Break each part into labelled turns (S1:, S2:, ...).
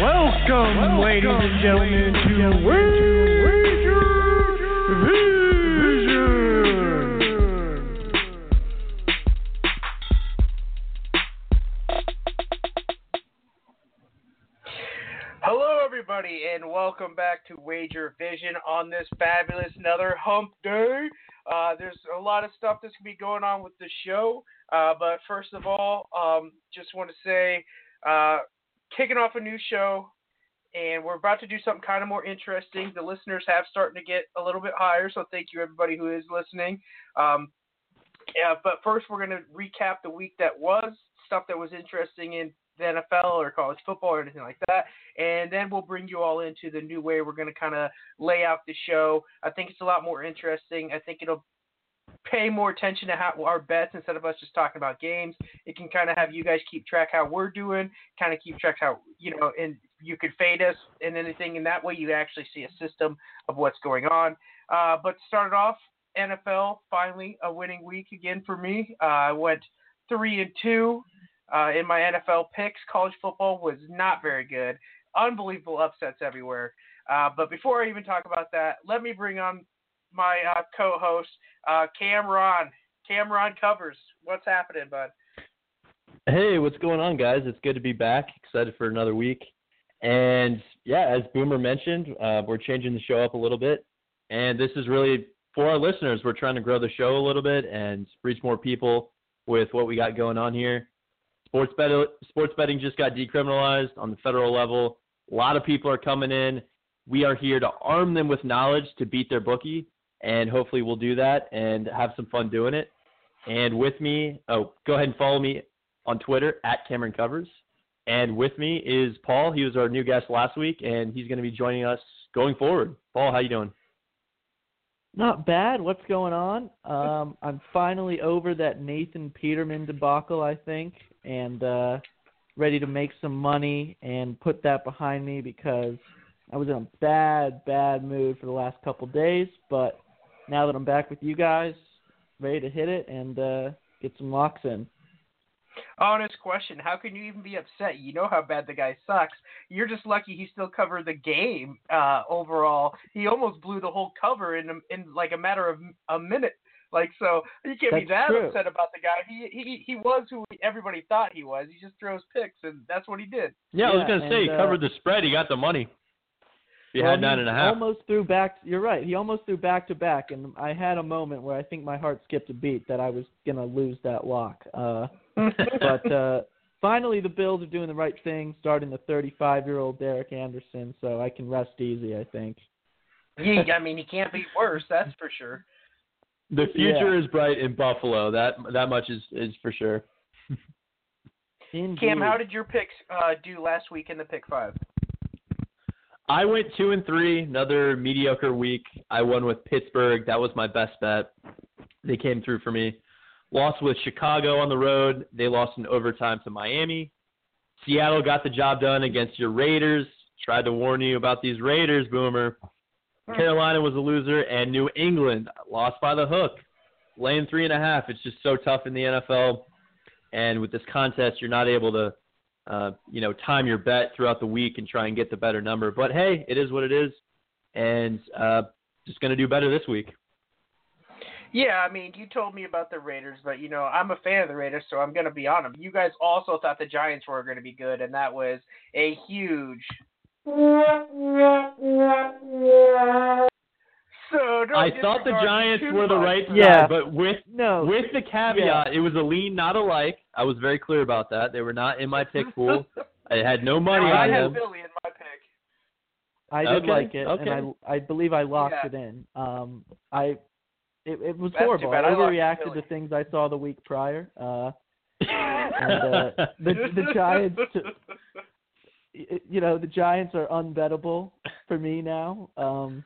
S1: Welcome, ladies and gentlemen, to Wager Vision.
S2: Hello, everybody, and welcome back to Wager Vision on this fabulous another Hump Day. Uh, there's a lot of stuff that's gonna be going on with the show, uh, but first of all, um, just want to say, uh, kicking off a new show, and we're about to do something kind of more interesting. The listeners have starting to get a little bit higher, so thank you everybody who is listening. Um, yeah, but first we're gonna recap the week that was, stuff that was interesting in the NFL or college football or anything like that. And then we'll bring you all into the new way we're going to kind of lay out the show. I think it's a lot more interesting. I think it'll pay more attention to how our bets instead of us just talking about games. It can kind of have you guys keep track how we're doing, kind of keep track how, you know, and you could fade us and anything. And that way you actually see a system of what's going on. Uh, but started off, NFL, finally a winning week again for me. Uh, I went three and two uh, in my NFL picks. College football was not very good. Unbelievable upsets everywhere. Uh, but before I even talk about that, let me bring on my uh, co-host, uh, Cameron. Cameron covers. What's happening, bud?
S3: Hey, what's going on, guys? It's good to be back. Excited for another week. And yeah, as Boomer mentioned, uh, we're changing the show up a little bit. And this is really for our listeners. We're trying to grow the show a little bit and reach more people with what we got going on here. Sports bet sports betting just got decriminalized on the federal level. A lot of people are coming in. We are here to arm them with knowledge to beat their bookie, and hopefully we'll do that and have some fun doing it. And with me, oh, go ahead and follow me on Twitter at Cameron Covers. And with me is Paul. He was our new guest last week, and he's going to be joining us going forward. Paul, how you doing?
S4: Not bad. What's going on? Um, I'm finally over that Nathan Peterman debacle, I think, and uh, ready to make some money and put that behind me because I was in a bad, bad mood for the last couple days. But now that I'm back with you guys, ready to hit it and uh, get some locks in.
S2: Honest question: How can you even be upset? You know how bad the guy sucks. You're just lucky he still covered the game. Uh, overall, he almost blew the whole cover in in like a matter of a minute. Like so, you can't be that
S4: true.
S2: upset about the guy. He he he was who everybody thought he was. He just throws picks, and that's what he did.
S3: Yeah, I was going to say, he
S4: uh,
S3: covered the spread. He got the money. He
S4: Well,
S3: had nine and a half.
S4: Almost threw back. You're right. He almost threw back to back, and I had a moment where I think my heart skipped a beat that I was gonna lose that lock. Uh, but uh, finally, the Bills are doing the right thing, starting the 35-year-old Derek Anderson, so I can rest easy. I think.
S2: He, I mean, he can't be worse. That's for sure.
S3: The future is bright in Buffalo. That that much is is for sure.
S4: Indeed.
S2: Cam, how did your picks uh, do last week in the pick five?
S3: I went two and three, another mediocre week. I won with Pittsburgh. That was my best bet. They came through for me. Lost with Chicago on the road. They lost in overtime to Miami. Seattle got the job done against your Raiders. Tried to warn you about these Raiders, Boomer. Hmm. Carolina was a loser, and New England lost by the hook, laying three and a half. It's just so tough in the NFL, and with this contest, you're not able to, uh, you know, time your bet throughout the week and try and get the better number. But hey, it is what it is, and uh, just gonna do better this week.
S2: Yeah, I mean, you told me about the Raiders, but you know, I'm a fan of the Raiders, so I'm gonna be on them. You guys also thought the Giants were gonna be good, and that was a huge. So
S3: I thought the Giants were the right side,
S4: Yeah.
S3: but with
S4: No.
S3: with the caveat, it was a lean, not a like. I was very clear about that. They were not in my pick pool. I had no money
S2: I
S3: on
S2: had
S3: them.
S2: Philly in my pick.
S4: I did
S3: Okay,
S4: like it,
S3: okay.
S4: and I I believe I locked
S2: Yeah.
S4: it in. Um, I It, it was
S2: That's
S4: horrible. I
S2: bad. I
S4: overreacted to things I saw the week prior. Uh, and uh, the the Giants, y- you know, the Giants are unbettable for me now. Um,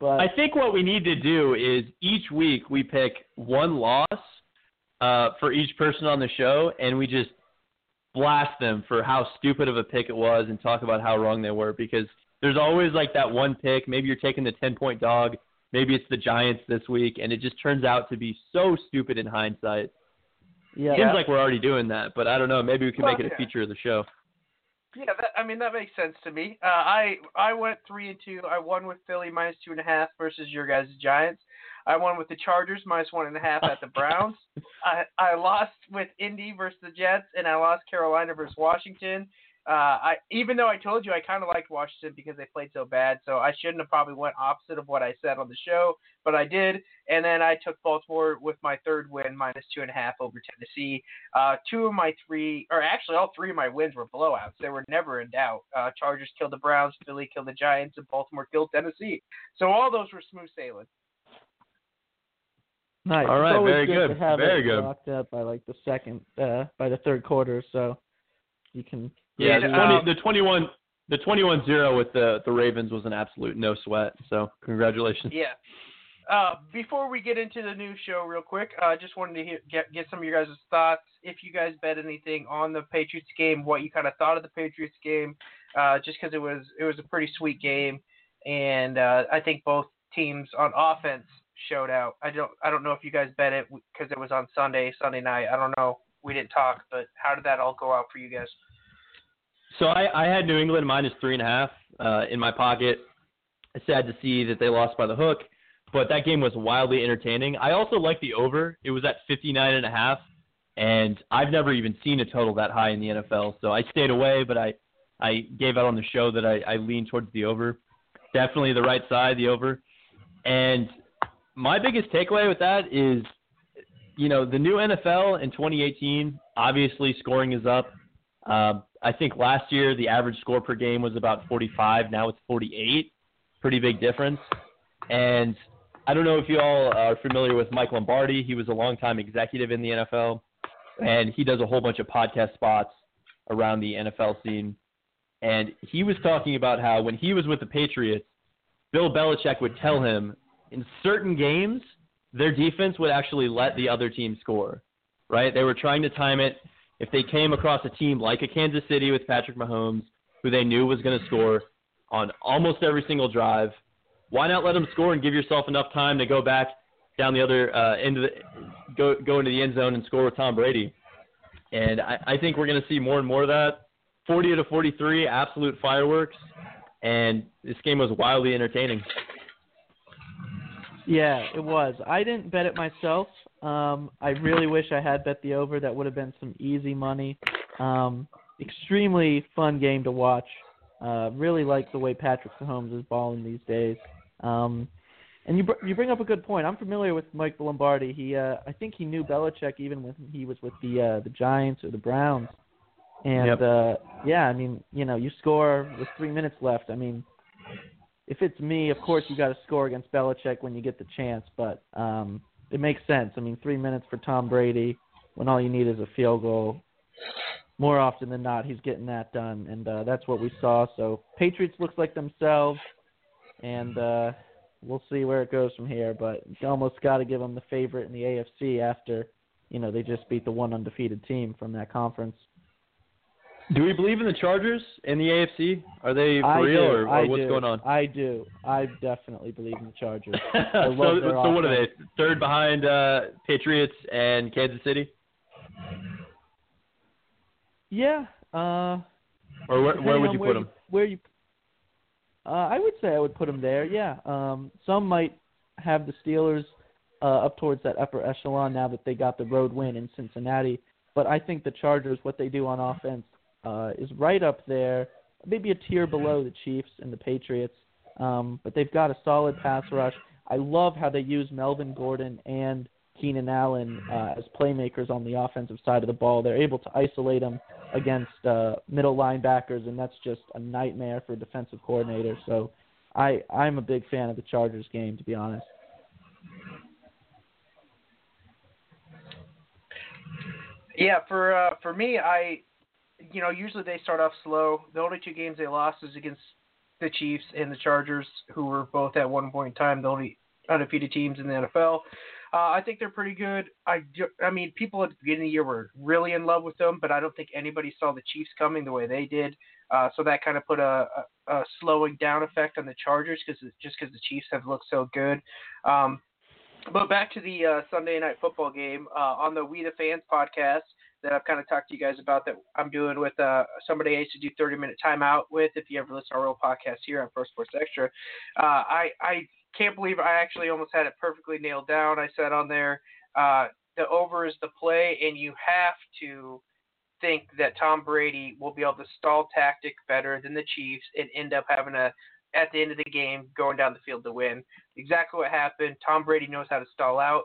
S4: but
S3: I think what we need to do is each week we pick one loss uh, for each person on the show, and we just blast them for how stupid of a pick it was and talk about how wrong they were because there's always like that one pick. Maybe you're taking the 10 point dog. Maybe it's the Giants this week, and it just turns out to be so stupid in hindsight.
S4: yeah,
S3: Seems like we're already doing that, but I don't know. Maybe we can
S2: Well,
S3: make it a
S2: yeah.
S3: feature of the show.
S2: Yeah, that, I mean that makes sense to me. Uh, I I went three and two. I won with Philly minus two and a half versus your guys' Giants. I won with the Chargers minus one and a half at the Browns. I I lost with Indy versus the Jets, and I lost Carolina versus Washington. Uh, I even though I told you I kind of liked Washington because they played so bad, so I shouldn't have probably went opposite of what I said on the show, but I did. And then I took Baltimore with my third win minus two and a half over Tennessee. Uh, two of my three, or actually all three of my wins were blowouts. They were never in doubt. Uh, Chargers killed the Browns, Philly killed the Giants, and Baltimore killed Tennessee. So all those were smooth sailing.
S4: nice.
S3: All right, very
S4: good.
S3: good,
S4: To have
S3: very
S4: it
S3: good.
S4: Locked up by like the second, uh, by the third quarter, so you can.
S3: Yeah, the, 20,
S2: um,
S3: the 21 the 21-0 with the the Ravens was an absolute no sweat. So congratulations.
S2: Yeah. Uh, before we get into the new show, real quick, I uh, just wanted to hear, get get some of your guys' thoughts. If you guys bet anything on the Patriots game, what you kind of thought of the Patriots game, uh, just because it was it was a pretty sweet game, and uh, I think both teams on offense showed out. I don't I don't know if you guys bet it because it was on Sunday Sunday night. I don't know. We didn't talk, but how did that all go out for you guys?
S3: So I, I had New England minus three and a half uh, in my pocket. Sad to see that they lost by the hook, but that game was wildly entertaining. I also like the over. It was at 59 and a half, and I've never even seen a total that high in the NFL. So I stayed away, but I I gave out on the show that I, I lean towards the over. Definitely the right side, the over. And my biggest takeaway with that is, you know, the new NFL in 2018. Obviously, scoring is up. Um, I think last year the average score per game was about 45. Now it's 48. Pretty big difference. And I don't know if you all are familiar with Mike Lombardi. He was a longtime executive in the NFL, and he does a whole bunch of podcast spots around the NFL scene. And he was talking about how when he was with the Patriots, Bill Belichick would tell him in certain games their defense would actually let the other team score. Right? They were trying to time it if they came across a team like a Kansas City with Patrick Mahomes, who they knew was going to score on almost every single drive, why not let them score and give yourself enough time to go back down the other uh, end of the go go into the end zone and score with Tom Brady? And I, I think we're going to see more and more of that. 40 to 43, absolute fireworks, and this game was wildly entertaining.
S4: Yeah, it was. I didn't bet it myself. Um, I really wish I had bet the over. That would have been some easy money. Um, extremely fun game to watch. Uh, really like the way Patrick Mahomes is balling these days. Um, and you br- you bring up a good point. I'm familiar with Mike Lombardi. He uh, I think he knew Belichick even when he was with the uh, the Giants or the Browns. And
S3: Yep.
S4: uh, yeah, I mean, you know, you score with three minutes left. I mean, if it's me, of course you got to score against Belichick when you get the chance. But um, it makes sense. I mean, three minutes for Tom Brady when all you need is a field goal. More often than not, he's getting that done, and uh, that's what we saw. So Patriots looks like themselves, and uh, we'll see where it goes from here. But you almost got to give them the favorite in the AFC after, you know, they just beat the one undefeated team from that conference.
S3: Do we believe in the Chargers in the AFC? Are they for real,
S4: do.
S3: or, or what's
S4: do.
S3: going on?
S4: I do. I definitely believe in the Chargers.
S3: so, so what are they? Third behind uh, Patriots and Kansas City,
S4: Yeah. Uh,
S3: or where, where would you
S4: where
S3: put them?
S4: Where you? Uh, I would say I would put them there. Yeah. Um, some might have the Steelers uh, up towards that upper echelon now that they got the road win in Cincinnati. But I think the Chargers, what they do on offense, uh, is right up there, maybe a tier mm-hmm. below the Chiefs and the Patriots. Um, but they've got a solid pass rush. I love how they use Melvin Gordon and Keenan Allen uh, as playmakers on the offensive side of the ball. They're able to isolate them against uh, middle linebackers, and that's just a nightmare for a defensive coordinator. So I, I'm a big fan of the Chargers game, to be honest.
S2: Yeah, for uh, for me, I you know, usually they start off slow. The only two games they lost was against the Chiefs and the Chargers, who were both at one point in time the only undefeated teams in the NFL. Uh, I think they're pretty good. I, I mean, people at the beginning of the year were really in love with them, but I don't think anybody saw the Chiefs coming the way they did. Uh, so that kind of put a, a, a slowing down effect on the Chargers because just because the Chiefs have looked so good. Um, but back to the uh, Sunday night football game uh, on the We the Fans podcast that I've kind of talked to you guys about that I'm doing with uh, somebody I used to do 30 minute timeout with. If you ever listen to our real podcast here on Pro Sports Extra, uh, I I can't believe I actually almost had it perfectly nailed down. I said on there, uh, the over is the play, and you have to think that Tom Brady will be able to stall tactic better than the Chiefs and end up having a at the end of the game going down the field to win. Exactly what happened. Tom Brady knows how to stall out.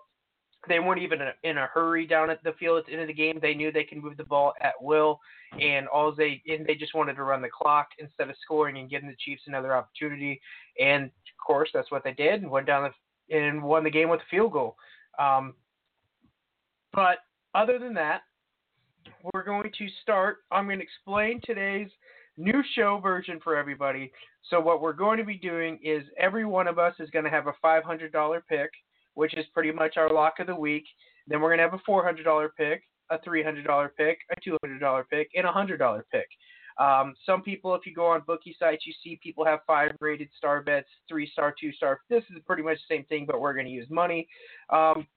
S2: They weren't even in a hurry down at the field at the end of the game. They knew they could move the ball at will, and all they and they just wanted to run the clock instead of scoring and giving the Chiefs another opportunity. And of course, that's what they did and went down the, and won the game with a field goal. Um, but other than that, we're going to start. I'm going to explain today's new show version for everybody. So what we're going to be doing is every one of us is going to have a $500 pick, which is pretty much our lock of the week. Then we're going to have a $400 pick, a $300 pick, a $200 pick, and a $100 pick. Um, some people, if you go on bookie sites, you see people have five rated star bets, three star, two star. This is pretty much the same thing, but we're going to use money. Um,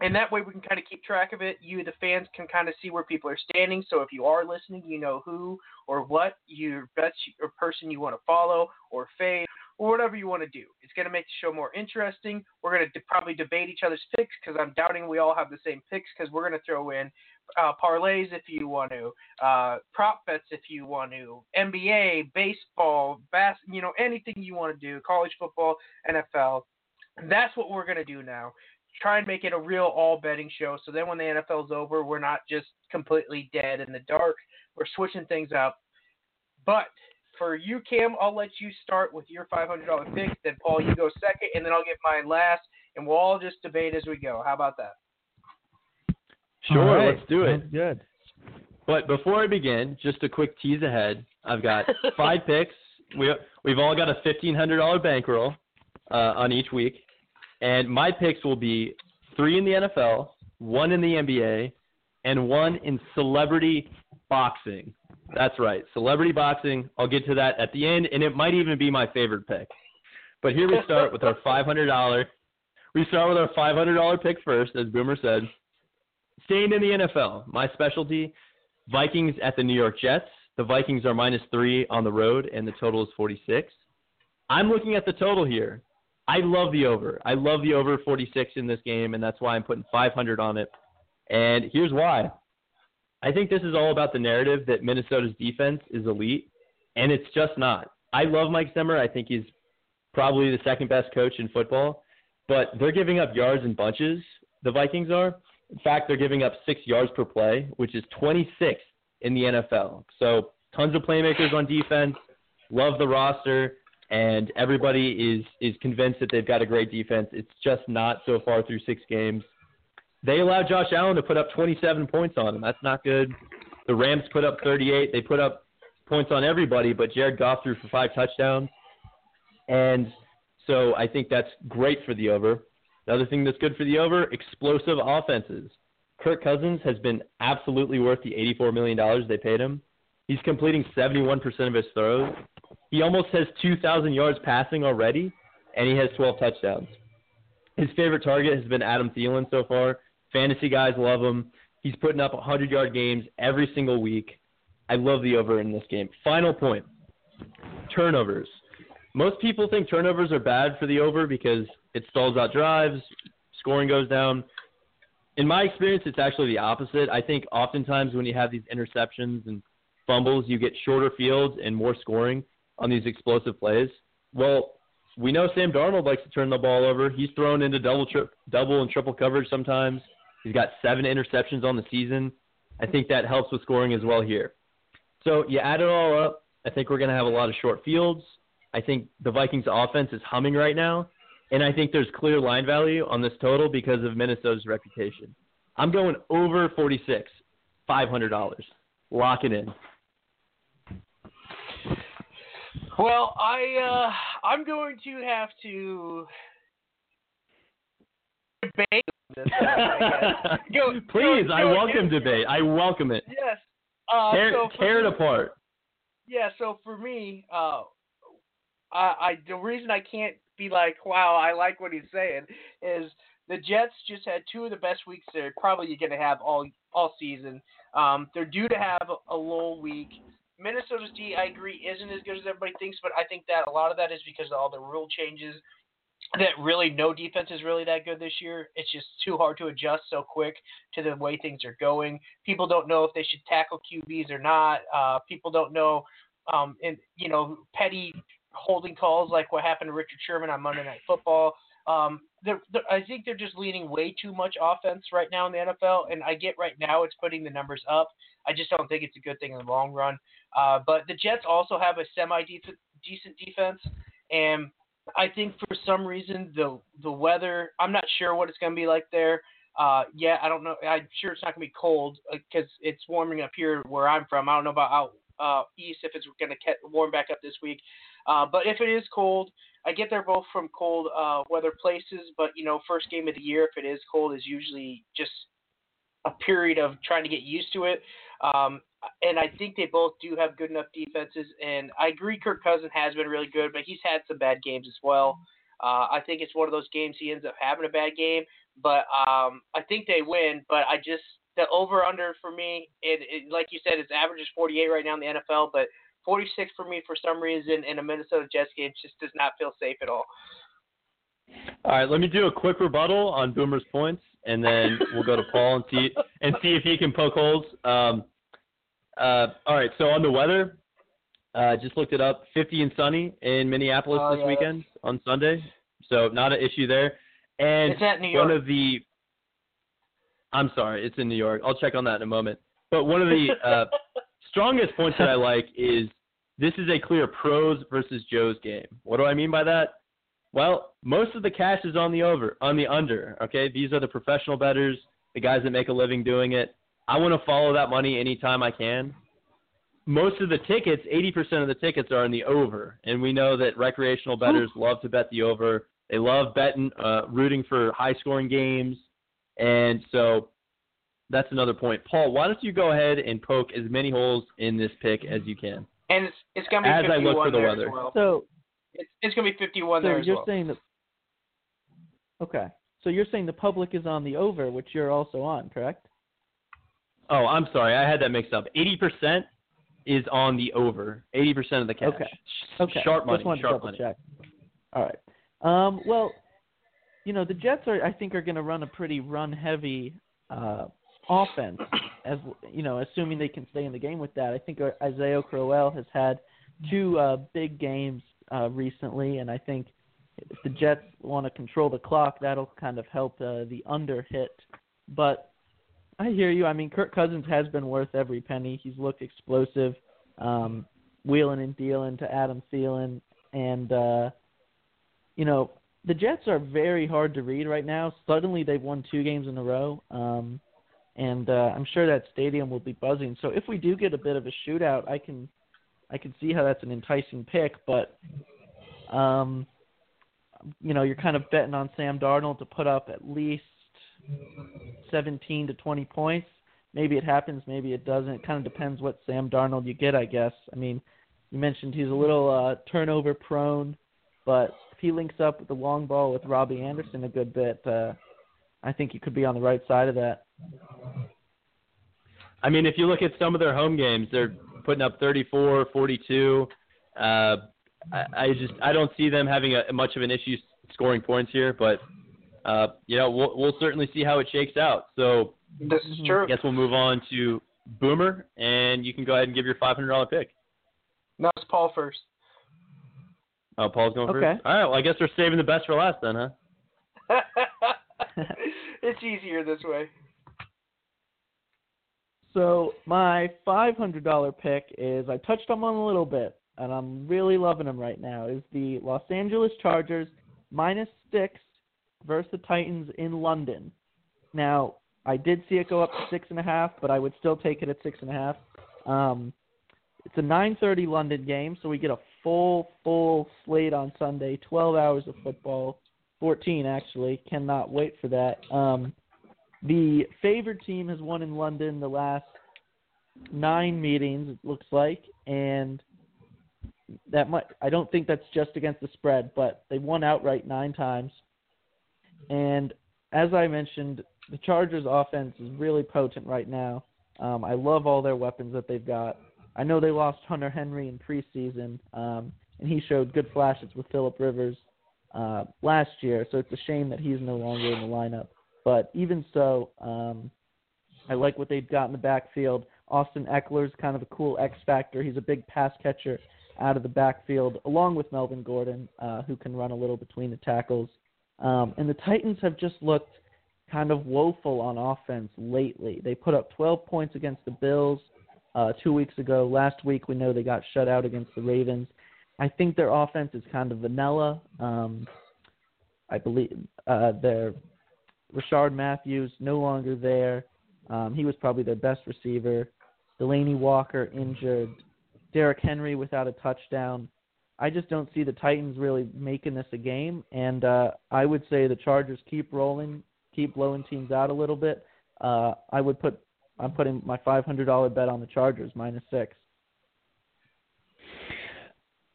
S2: and that way we can kind of keep track of it. You, the fans, can kind of see where people are standing. So if you are listening, you know who or what your best or person you want to follow or fade or whatever you want to do. It's going to make the show more interesting. We're going to probably debate each other's picks because I'm doubting we all have the same picks because we're going to throw in uh, parlays if you want to, uh, prop bets if you want to, NBA, baseball, bass, you know, anything you want to do, college football, NFL. That's what we're going to do now. Try and make it a real all betting show. So then when the NFL's over, we're not just completely dead in the dark. We're switching things up. But for you, Cam, I'll let you start with your $500 pick. Then, Paul, you go second, and then I'll get mine last, and we'll all just debate as we go. How about that?
S3: Sure,
S4: right.
S3: let's do it.
S4: Sounds good.
S3: But before I begin, just a quick tease ahead. I've got five picks. We we've all got a fifteen hundred dollar bankroll uh, on each week, and my picks will be three in the NFL, one in the NBA, and one in celebrity boxing. That's right, celebrity boxing. I'll get to that at the end, and it might even be my favorite pick. But here we start with our five hundred dollar. We start with our five hundred dollar pick first, as Boomer said. Staying in the NFL, my specialty, Vikings at the New York Jets. The Vikings are minus three on the road, and the total is 46. I'm looking at the total here. I love the over. I love the over 46 in this game, and that's why I'm putting 500 on it. And here's why. I think this is all about the narrative that Minnesota's defense is elite, and it's just not. I love Mike Zimmer. I think he's probably the second best coach in football, but they're giving up yards in bunches. The Vikings are, in fact, they're giving up six yards per play, which is 26th in the NFL. So tons of playmakers on defense. Love the roster, and everybody is is convinced that they've got a great defense. It's just not so far through six games. They allowed Josh Allen to put up 27 points on him. That's not good. The Rams put up 38. They put up points on everybody, but Jared Goff threw for five touchdowns. And so I think that's great for the over. The other thing that's good for the over, explosive offenses. Kirk Cousins has been absolutely worth the $84 million they paid him. He's completing 71% of his throws. He almost has 2,000 yards passing already, and he has 12 touchdowns. His favorite target has been Adam Thielen so far. Fantasy guys love him. He's putting up 100 yard games every single week. I love the over in this game. Final point turnovers. Most people think turnovers are bad for the over because it stalls out drives, scoring goes down. In my experience, it's actually the opposite. I think oftentimes when you have these interceptions and fumbles, you get shorter fields and more scoring on these explosive plays. Well, we know Sam Darnold likes to turn the ball over. He's thrown into double, tri- double and triple coverage sometimes. He's got seven interceptions on the season. I think that helps with scoring as well here. So you add it all up. I think we're going to have a lot of short fields. I think the Vikings offense is humming right now. And I think there's clear line value on this total because of Minnesota's reputation. I'm going over 46. five hundred dollars. Lock it in.
S2: Well, I uh, I'm going to have to debate this. Go-
S3: Please,
S2: go-
S3: I
S2: go
S3: welcome debate. I welcome it.
S2: Yes. Uh,
S3: tear
S2: so
S3: tear it apart.
S2: Yeah, so for me, uh, I, I the reason I can't be like, wow, I like what he's saying, is the Jets just had two of the best weeks they're probably going to have all all season. Um, they're due to have a, a lull week. Minnesota's D, I agree, isn't as good as everybody thinks, but I think that a lot of that is because of all the rule changes. That really no defense is really that good this year. It's just too hard to adjust so quick to the way things are going. People don't know if they should tackle QBs or not. Uh, people don't know, um, and you know, petty holding calls like what happened to Richard Sherman on Monday Night Football. Um, they're, they're, I think they're just leaning way too much offense right now in the NFL, and I get right now it's putting the numbers up. I just don't think it's a good thing in the long run. Uh, but the Jets also have a semi decent defense, and I think for some reason the the weather. I'm not sure what it's going to be like there. Uh, yeah, I don't know. I'm sure it's not going to be cold because it's warming up here where I'm from. I don't know about out uh, east if it's going to get warm back up this week. Uh, but if it is cold, I get they're both from cold uh, weather places. But you know, first game of the year, if it is cold, is usually just a period of trying to get used to it. Um, and I think they both do have good enough defenses. And I agree, Kirk Cousins has been really good, but he's had some bad games as well. Uh, I think it's one of those games he ends up having a bad game, but um, I think they win. But I just the over under for me, it, it like you said, its average is 48 right now in the NFL, but 46 for me for some reason in a Minnesota Jets game just does not feel safe at all.
S3: All right, let me do a quick rebuttal on Boomer's points, and then we'll go to Paul and see and see if he can poke holes. Um, uh, all right, so on the weather, uh, just looked it up. 50 and sunny in Minneapolis
S2: Oh,
S3: this
S2: yeah,
S3: weekend on Sunday, so not an issue there. And
S2: It's at New
S3: one of the, I'm sorry, it's in New York. I'll check on that in a moment. But one of the uh, strongest points that I like is this is a clear pros versus Joe's game. What do I mean by that? Well, most of the cash is on the over, on the under. Okay, these are the professional bettors, the guys that make a living doing it. I want to follow that money anytime I can. Most of the tickets, 80% of the tickets are in the over, and we know that recreational bettors love to bet the over. They love betting, uh, rooting for high-scoring games, and so that's another point. Paul, why don't you go ahead and poke as many holes in this pick as you can?
S2: And it's it's gonna be
S3: As I
S2: 51
S3: look for the weather.
S2: well.
S4: So,
S2: It's, it's gonna be 51
S4: so
S2: there as
S4: you're
S2: well.
S4: saying that. Okay, so you're saying the public is on the over, which you're also on, correct?
S3: Oh, I'm sorry. I had that mixed up. 80% is on the over. 80% of the cash.
S4: Okay. Okay.
S3: Sharp money.
S4: Just wanted
S3: Sharp
S4: to double
S3: money.
S4: check. All right. Um, well, you know, the Jets are I think are going to run a pretty run heavy uh, offense as you know, assuming they can stay in the game with that. I think uh, Isaiah Crowell has had two uh, big games uh, recently, and I think if the Jets want to control the clock, that'll kind of help uh, the under hit. But I hear you. I mean, Kirk Cousins has been worth every penny. He's looked explosive, um, wheeling and dealing to Adam Thielen, and uh, you know the Jets are very hard to read right now. Suddenly they've won two games in a row, um, and uh, I'm sure that stadium will be buzzing. So if we do get a bit of a shootout, I can I can see how that's an enticing pick, but um, you know you're kind of betting on Sam Darnold to put up at least 17 to 20 points. Maybe it happens, maybe it doesn't. It kind of depends what Sam Darnold you get, I guess. I mean, you mentioned he's a little uh, turnover prone, but if he links up with the long ball with Robbie Anderson a good bit, uh, I think he could be on the right side of that.
S3: I mean, if you look at some of their home games, they're putting up 34, 42. Uh, I, I just I don't see them having a, much of an issue scoring points here, but uh, you know we'll we'll certainly see how it shakes out. So
S2: This is true.
S3: I guess we'll move on to Boomer, and you can go ahead and give your $500 pick.
S2: No, it's Paul first.
S3: Oh, Paul's going
S4: Okay.
S3: first. All right. Well, I guess we're saving the best for last then, huh?
S2: it's easier this way.
S4: So my five hundred dollar pick is I touched on one a little bit, and I'm really loving them right now. Is the Los Angeles Chargers minus six versus the Titans in London. Now I did see it go up to six and a half, but I would still take it at six and a half. Um, it's a 9:30 London game, so we get a full full slate on Sunday. 12 hours of football, 14 actually. Cannot wait for that. Um, the favored team has won in London the last nine meetings. It looks like, and that might. I don't think that's just against the spread, but they won outright nine times. And as I mentioned, the Chargers' offense is really potent right now. Um, I love all their weapons that they've got. I know they lost Hunter Henry in preseason, um, and he showed good flashes with Philip Rivers uh, last year. So it's a shame that he's no longer in the lineup. But even so, um, I like what they've got in the backfield. Austin Ekeler's kind of a cool X factor. He's a big pass catcher out of the backfield, along with Melvin Gordon, uh, who can run a little between the tackles. Um, and the Titans have just looked kind of woeful on offense lately. They put up 12 points against the Bills uh, two weeks ago. Last week, we know they got shut out against the Ravens. I think their offense is kind of vanilla. Um, I believe uh, their Rishard Matthews no longer there. Um, he was probably their best receiver. Delanie Walker injured. Derrick Henry without a touchdown. I just don't see the Titans really making this a game, and uh, I would say the Chargers keep rolling, keep blowing teams out a little bit. Uh, I would put I'm putting my five hundred dollar bet on the Chargers minus six.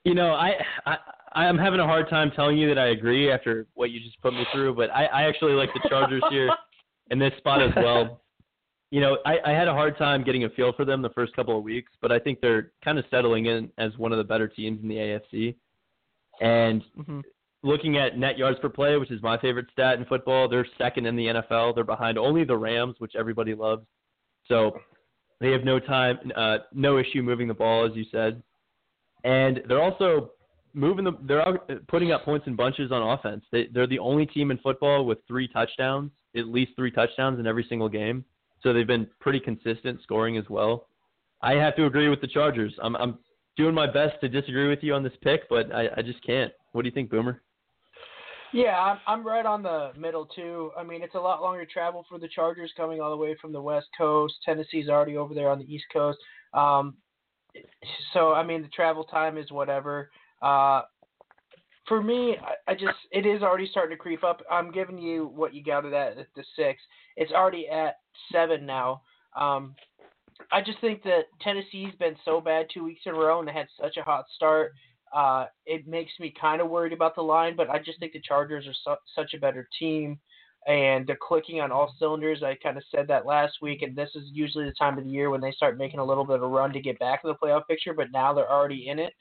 S3: You know, I, I I'm having a hard time telling you that I agree after what you just put me through, but I, I actually like the Chargers here in this spot as well. You know, I, I had a hard time getting a feel for them the first couple of weeks, but I think they're kind of settling in as one of the better teams in the AFC. And
S4: mm-hmm.
S3: looking at net yards per play, which is my favorite stat in football, they're second in the NFL. They're behind only the Rams, which everybody loves. So they have no time, uh, no issue moving the ball, as you said, and they're also moving the. They're out, putting up points in bunches on offense. They, they're the only team in football with three touchdowns, at least three touchdowns in every single game. So they've been pretty consistent scoring as well. I have to agree with the Chargers. I'm, I'm doing my best to disagree with you on this pick, but I, I just can't. What do you think, Boomer?
S2: Yeah, I'm, I'm right on the middle too. I mean, it's a lot longer travel for the Chargers coming all the way from the West Coast. Tennessee's already over there on the East Coast. Um, so I mean, the travel time is whatever. Uh, for me, I, I just it is already starting to creep up. I'm giving you what you got at, at the six. It's already at seven now. Um, I just think that Tennessee's been so bad two weeks in a row, and they had such a hot start. Uh, it makes me kind of worried about the line, but I just think the Chargers are su- such a better team, and they're clicking on all cylinders. I kind of said that last week, and this is usually the time of the year when they start making a little bit of a run to get back in the playoff picture, but now they're already in it.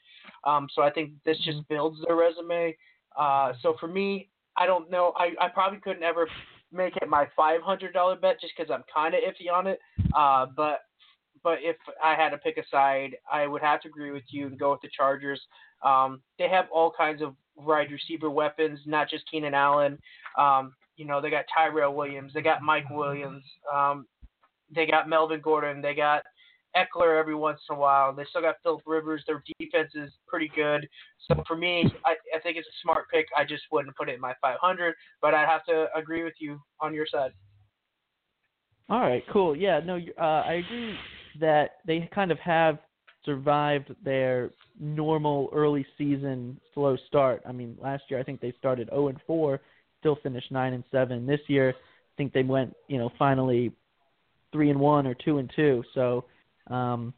S2: Um, so I think this just mm-hmm. builds their resume. Uh, so for me, I don't know. I, I probably couldn't ever make it my $500 bet just because I'm kind of iffy on it. Uh, but but if I had to pick a side, I would have to agree with you and go with the Chargers. Um, they have all kinds of wide receiver weapons, not just Keenan Allen. Um, you know, they got Tyrell Williams, they got Mike Williams, um, they got Melvin Gordon, they got Ekeler every once in a while. They still got Philip Rivers. Their defense is pretty good. So for me, I, I think it's a smart pick. I just wouldn't put it in my 500, but I'd have to agree with you on your side.
S4: All right, cool. Yeah, no, uh, I agree that they kind of have survived their normal early season slow start. I mean, last year I think they started 0 and 4, still finished 9 and 7. This year, I think they went, you know, finally 3 and 1 or 2 and 2. So, um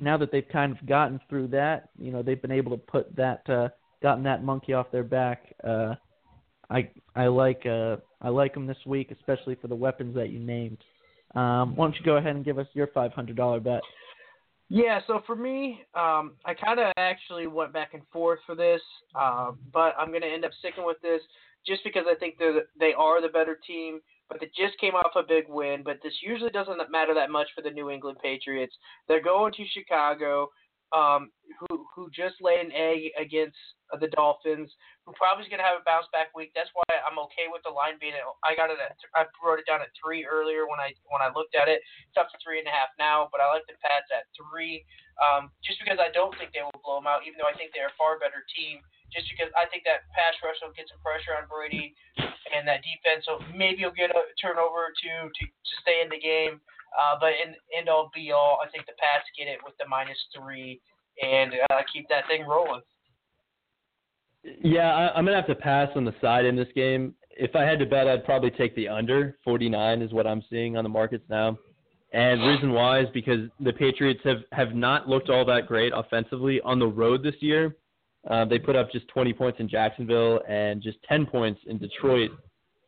S4: now that they've kind of gotten through that, you know, they've been able to put that uh gotten that monkey off their back. Uh I I like uh I like them this week, especially for the weapons that you named. Um, why don't you go ahead and give us your five hundred dollar bet?
S2: Yeah, so for me, um, I kind of actually went back and forth for this, uh, but I'm going to end up sticking with this just because I think they're the, they are the better team. But they just came off a big win. But this usually doesn't matter that much for the New England Patriots. They're going to Chicago um, who who just laid an egg against the Dolphins, who probably is going to have a bounce back week. That's why I'm okay with the line being. At, I got it at. I wrote it down at three earlier when I when I looked at it. It's up to three and a half now, but I like the Pats at three, um, just because I don't think they will blow them out, even though I think they're a far better team. Just because I think that pass rush will get some pressure on Brady, and that defense will maybe he'll get a turnover two to, to stay in the game. Uh, but in end all be all, I think the Pats get it with the minus three and uh, keep that thing rolling.
S3: Yeah, I, I'm gonna have to pass on the side in this game. If I had to bet, I'd probably take the under. 49 is what I'm seeing on the markets now. And reason why is because the Patriots have, have not looked all that great offensively on the road this year. Uh, they put up just 20 points in Jacksonville and just 10 points in Detroit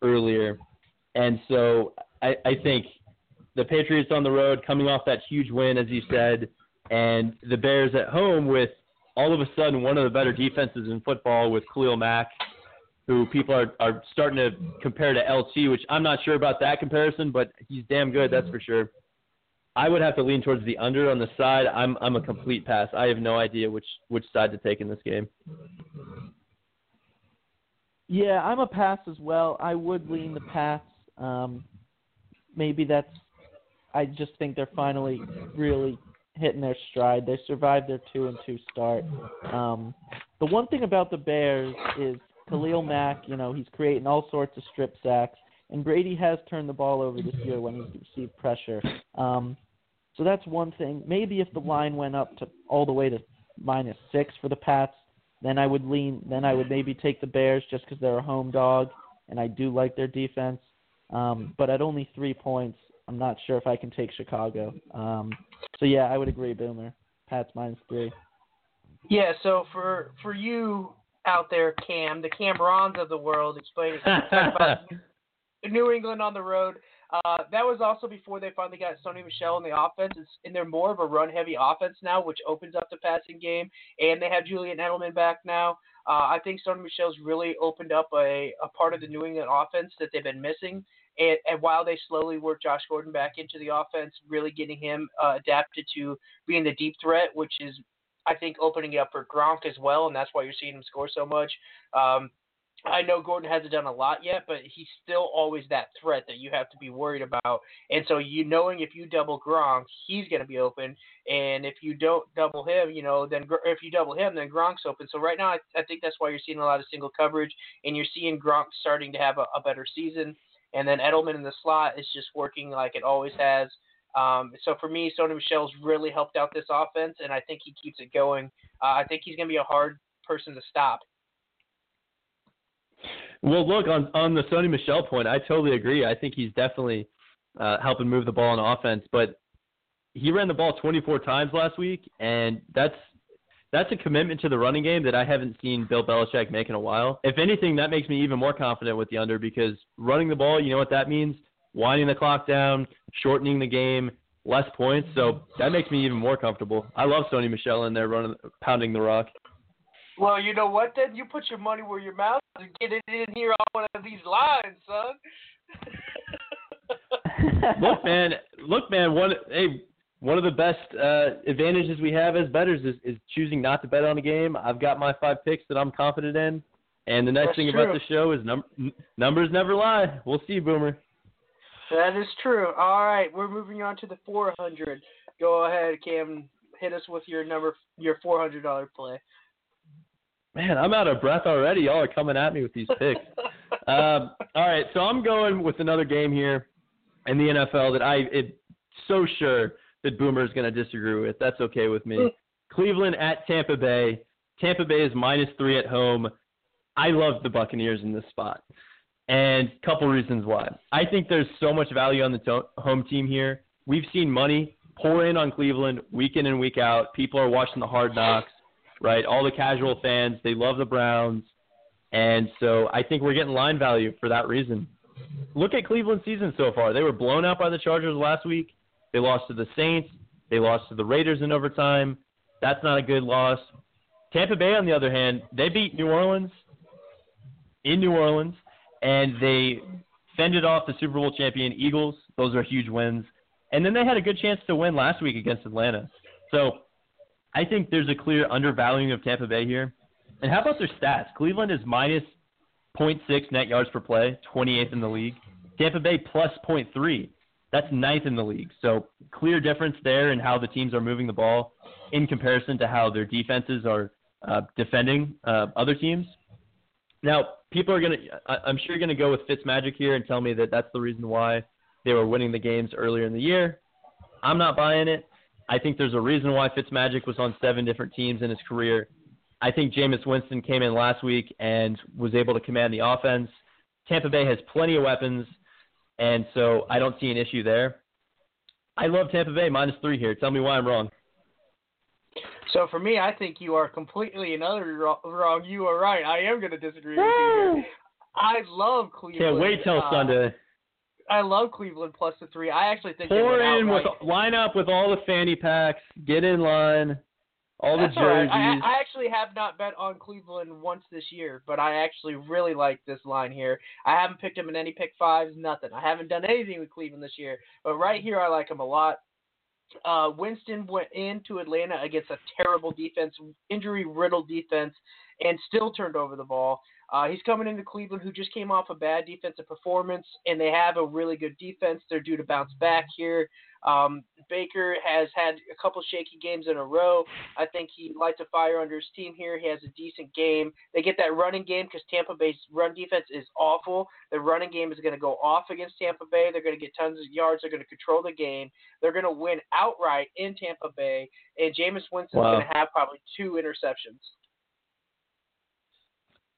S3: earlier. And so I, I think the Patriots on the road coming off that huge win, as you said, and the Bears at home with all of a sudden one of the better defenses in football with Khalil Mack, who people are, are starting to compare to LT, which I'm not sure about that comparison, but he's damn good, that's for sure. I would have to lean towards the under on the side. I'm I'm a complete pass. I have no idea which which side to take in this game.
S4: Yeah, I'm a pass as well. I would lean the pass. Um, maybe that's. I just think they're finally really hitting their stride. They survived their two and two start. Um, the one thing about the Bears is Khalil Mack. You know, he's creating all sorts of strip sacks, and Brady has turned the ball over this year when he's received pressure. Um, so that's one thing. Maybe if the line went up to all the way to minus six for the Pats, then I would lean. Then I would maybe take the Bears just because they're a home dog, and I do like their defense. Um, but at only three points, I'm not sure if I can take Chicago. Um, so yeah, I would agree, Boomer. Pats minus three.
S2: Yeah. So for for you out there, Cam, the Camrons of the world, explaining about New England on the road. Uh, that was also before they finally got Sony Michel in the offense, and they're more of a run-heavy offense now, which opens up the passing game. And they have Julian Edelman back now. Uh, I think Sony Michel's really opened up a, a part of the New England offense that they've been missing. And, and while they slowly work Josh Gordon back into the offense, really getting him uh, adapted to being the deep threat, which is, I think, opening it up for Gronk as well, and that's why you're seeing him score so much. Um, I know Gordon hasn't done a lot yet, but he's still always that threat that you have to be worried about. And so you knowing if you double Gronk, he's going to be open, and if you don't double him, you know, then if you double him, then Gronk's open. So right now, I, I think that's why you're seeing a lot of single coverage, and you're seeing Gronk starting to have a, a better season. And then Edelman in the slot is just working like it always has. Um, so for me, Sony Michel's really helped out this offense, and I think he keeps it going. Uh, I think he's going to be a hard person to stop.
S3: Well, look on on the Sony Michel point, I totally agree. I think he's definitely uh, helping move the ball on offense, but he ran the ball 24 times last week, and that's that's a commitment to the running game that I haven't seen Bill Belichick make in a while. If anything, that makes me even more confident with the under because running the ball, you know what that means? Winding the clock down, shortening the game, less points. So that makes me even more comfortable. I love Sony Michel in there running, pounding the rock.
S2: Well, you know what? Then you put your money where your mouth is and get it in here on one of these lines, son.
S3: look, man. Look, man. One, hey, one of the best uh, advantages we have as bettors is, is choosing not to bet on a game. I've got my five picks that I'm confident in, and the nice
S2: That's
S3: thing
S2: true.
S3: about the show is num- n- numbers never lie. We'll see, Boomer.
S2: That is true. All right, we're moving on to the 400. Go ahead, Cam. Hit us with your number, your $400 play.
S3: Man, I'm out of breath already. Y'all are coming at me with these picks. um, all right, so I'm going with another game here in the NFL that I am so sure that Boomer is going to disagree with. That's okay with me. Cleveland at Tampa Bay. Tampa Bay is minus three at home. I love the Buccaneers in this spot, and a couple reasons why. I think there's so much value on the to- home team here. We've seen money pour in on Cleveland week in and week out. People are watching the hard knocks right? All the casual fans, they love the Browns. And so I think we're getting line value for that reason. Look at Cleveland's season so far. They were blown out by the Chargers last week. They lost to the Saints. They lost to the Raiders in overtime. That's not a good loss. Tampa Bay, on the other hand, they beat New Orleans in New Orleans, and they fended off the Super Bowl champion Eagles. Those are huge wins. And then they had a good chance to win last week against Atlanta. So I think there's a clear undervaluing of Tampa Bay here. And how about their stats? Cleveland is minus 0.6 net yards per play, 28th in the league. Tampa Bay plus 0.3. That's ninth in the league. So clear difference there in how the teams are moving the ball in comparison to how their defenses are uh, defending uh, other teams. Now, people are gonna. I, I'm sure you're gonna go with Fitzmagic here and tell me that that's the reason why they were winning the games earlier in the year. I'm not buying it. I think there's a reason why Fitzmagic was on seven different teams in his career. I think Jameis Winston came in last week and was able to command the offense. Tampa Bay has plenty of weapons, and so I don't see an issue there. I love Tampa Bay minus three here. Tell me why I'm wrong.
S2: So for me, I think you are completely another wrong. You are right. I am going to disagree with you. Here. I love Cleveland.
S3: Can't wait till
S2: uh,
S3: Sunday.
S2: I love Cleveland plus the three. I actually think
S3: pour in with line up with all the fanny packs. Get in line. All
S2: That's
S3: the
S2: right.
S3: jerseys.
S2: I, I actually have not bet on Cleveland once this year, but I actually really like this line here. I haven't picked them in any pick fives, nothing. I haven't done anything with Cleveland this year, but right here I like them a lot. Uh, Winston went into Atlanta against a terrible defense, injury riddled defense, and still turned over the ball. Uh, he's coming into Cleveland, who just came off a bad defensive performance, and they have a really good defense. They're due to bounce back here. Um, Baker has had a couple shaky games in a row. I think he lights a fire under his team here. He has a decent game. They get that running game because Tampa Bay's run defense is awful. The running game is going to go off against Tampa Bay. They're going to get tons of yards. They're going to control the game. They're going to win outright in Tampa Bay, and Jameis Winston's
S3: Wow.
S2: going to have probably two interceptions.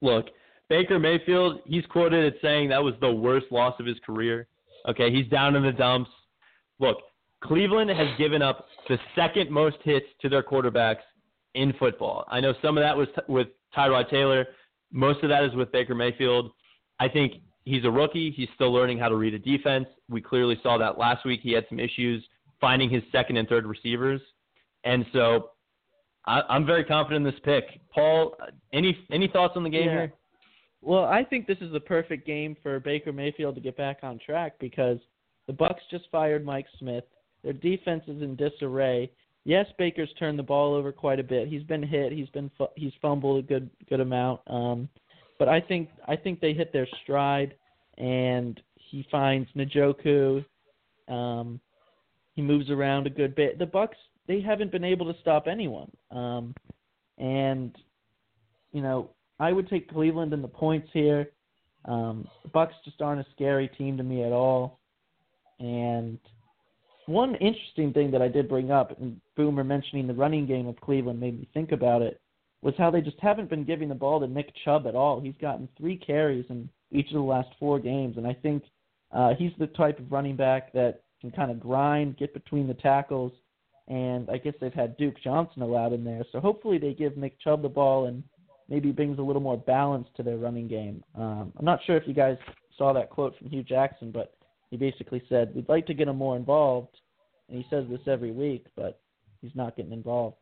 S3: Look, Baker Mayfield, he's quoted as saying that was the worst loss of his career. Okay, he's down in the dumps. Look, Cleveland has given up the second most hits to their quarterbacks in football. I know some of that was t- with Tyrod Taylor. Most of that is with Baker Mayfield. I think he's a rookie. He's still learning how to read a defense. We clearly saw that last week. He had some issues finding his second and third receivers. And so I, I'm very confident in this pick. Paul, any any thoughts on the game
S4: Yeah.
S3: here?
S4: Well, I think this is the perfect game for Baker Mayfield to get back on track because the Bucks just fired Mike Smith. Their defense is in disarray. Yes, Baker's turned the ball over quite a bit. He's been hit. He's been fu- he's fumbled a good good amount. Um, but I think I think they hit their stride, and he finds Njoku. Um, he moves around a good bit. The Bucks they haven't been able to stop anyone. Um, and you know I would take Cleveland in the points here. Um, the Bucks just aren't a scary team to me at all. And one interesting thing that I did bring up, and Boomer mentioning the running game of Cleveland made me think about it, was how they just haven't been giving the ball to Nick Chubb at all. He's gotten three carries in each of the last four games, and I think uh, he's the type of running back that can kind of grind, get between the tackles, and I guess they've had Duke Johnson allowed in there. So hopefully they give Nick Chubb the ball and maybe brings a little more balance to their running game. Um, I'm not sure if you guys saw that quote from Hue Jackson, but he basically said, We'd like to get him more involved. And he says this every week, but he's not getting involved.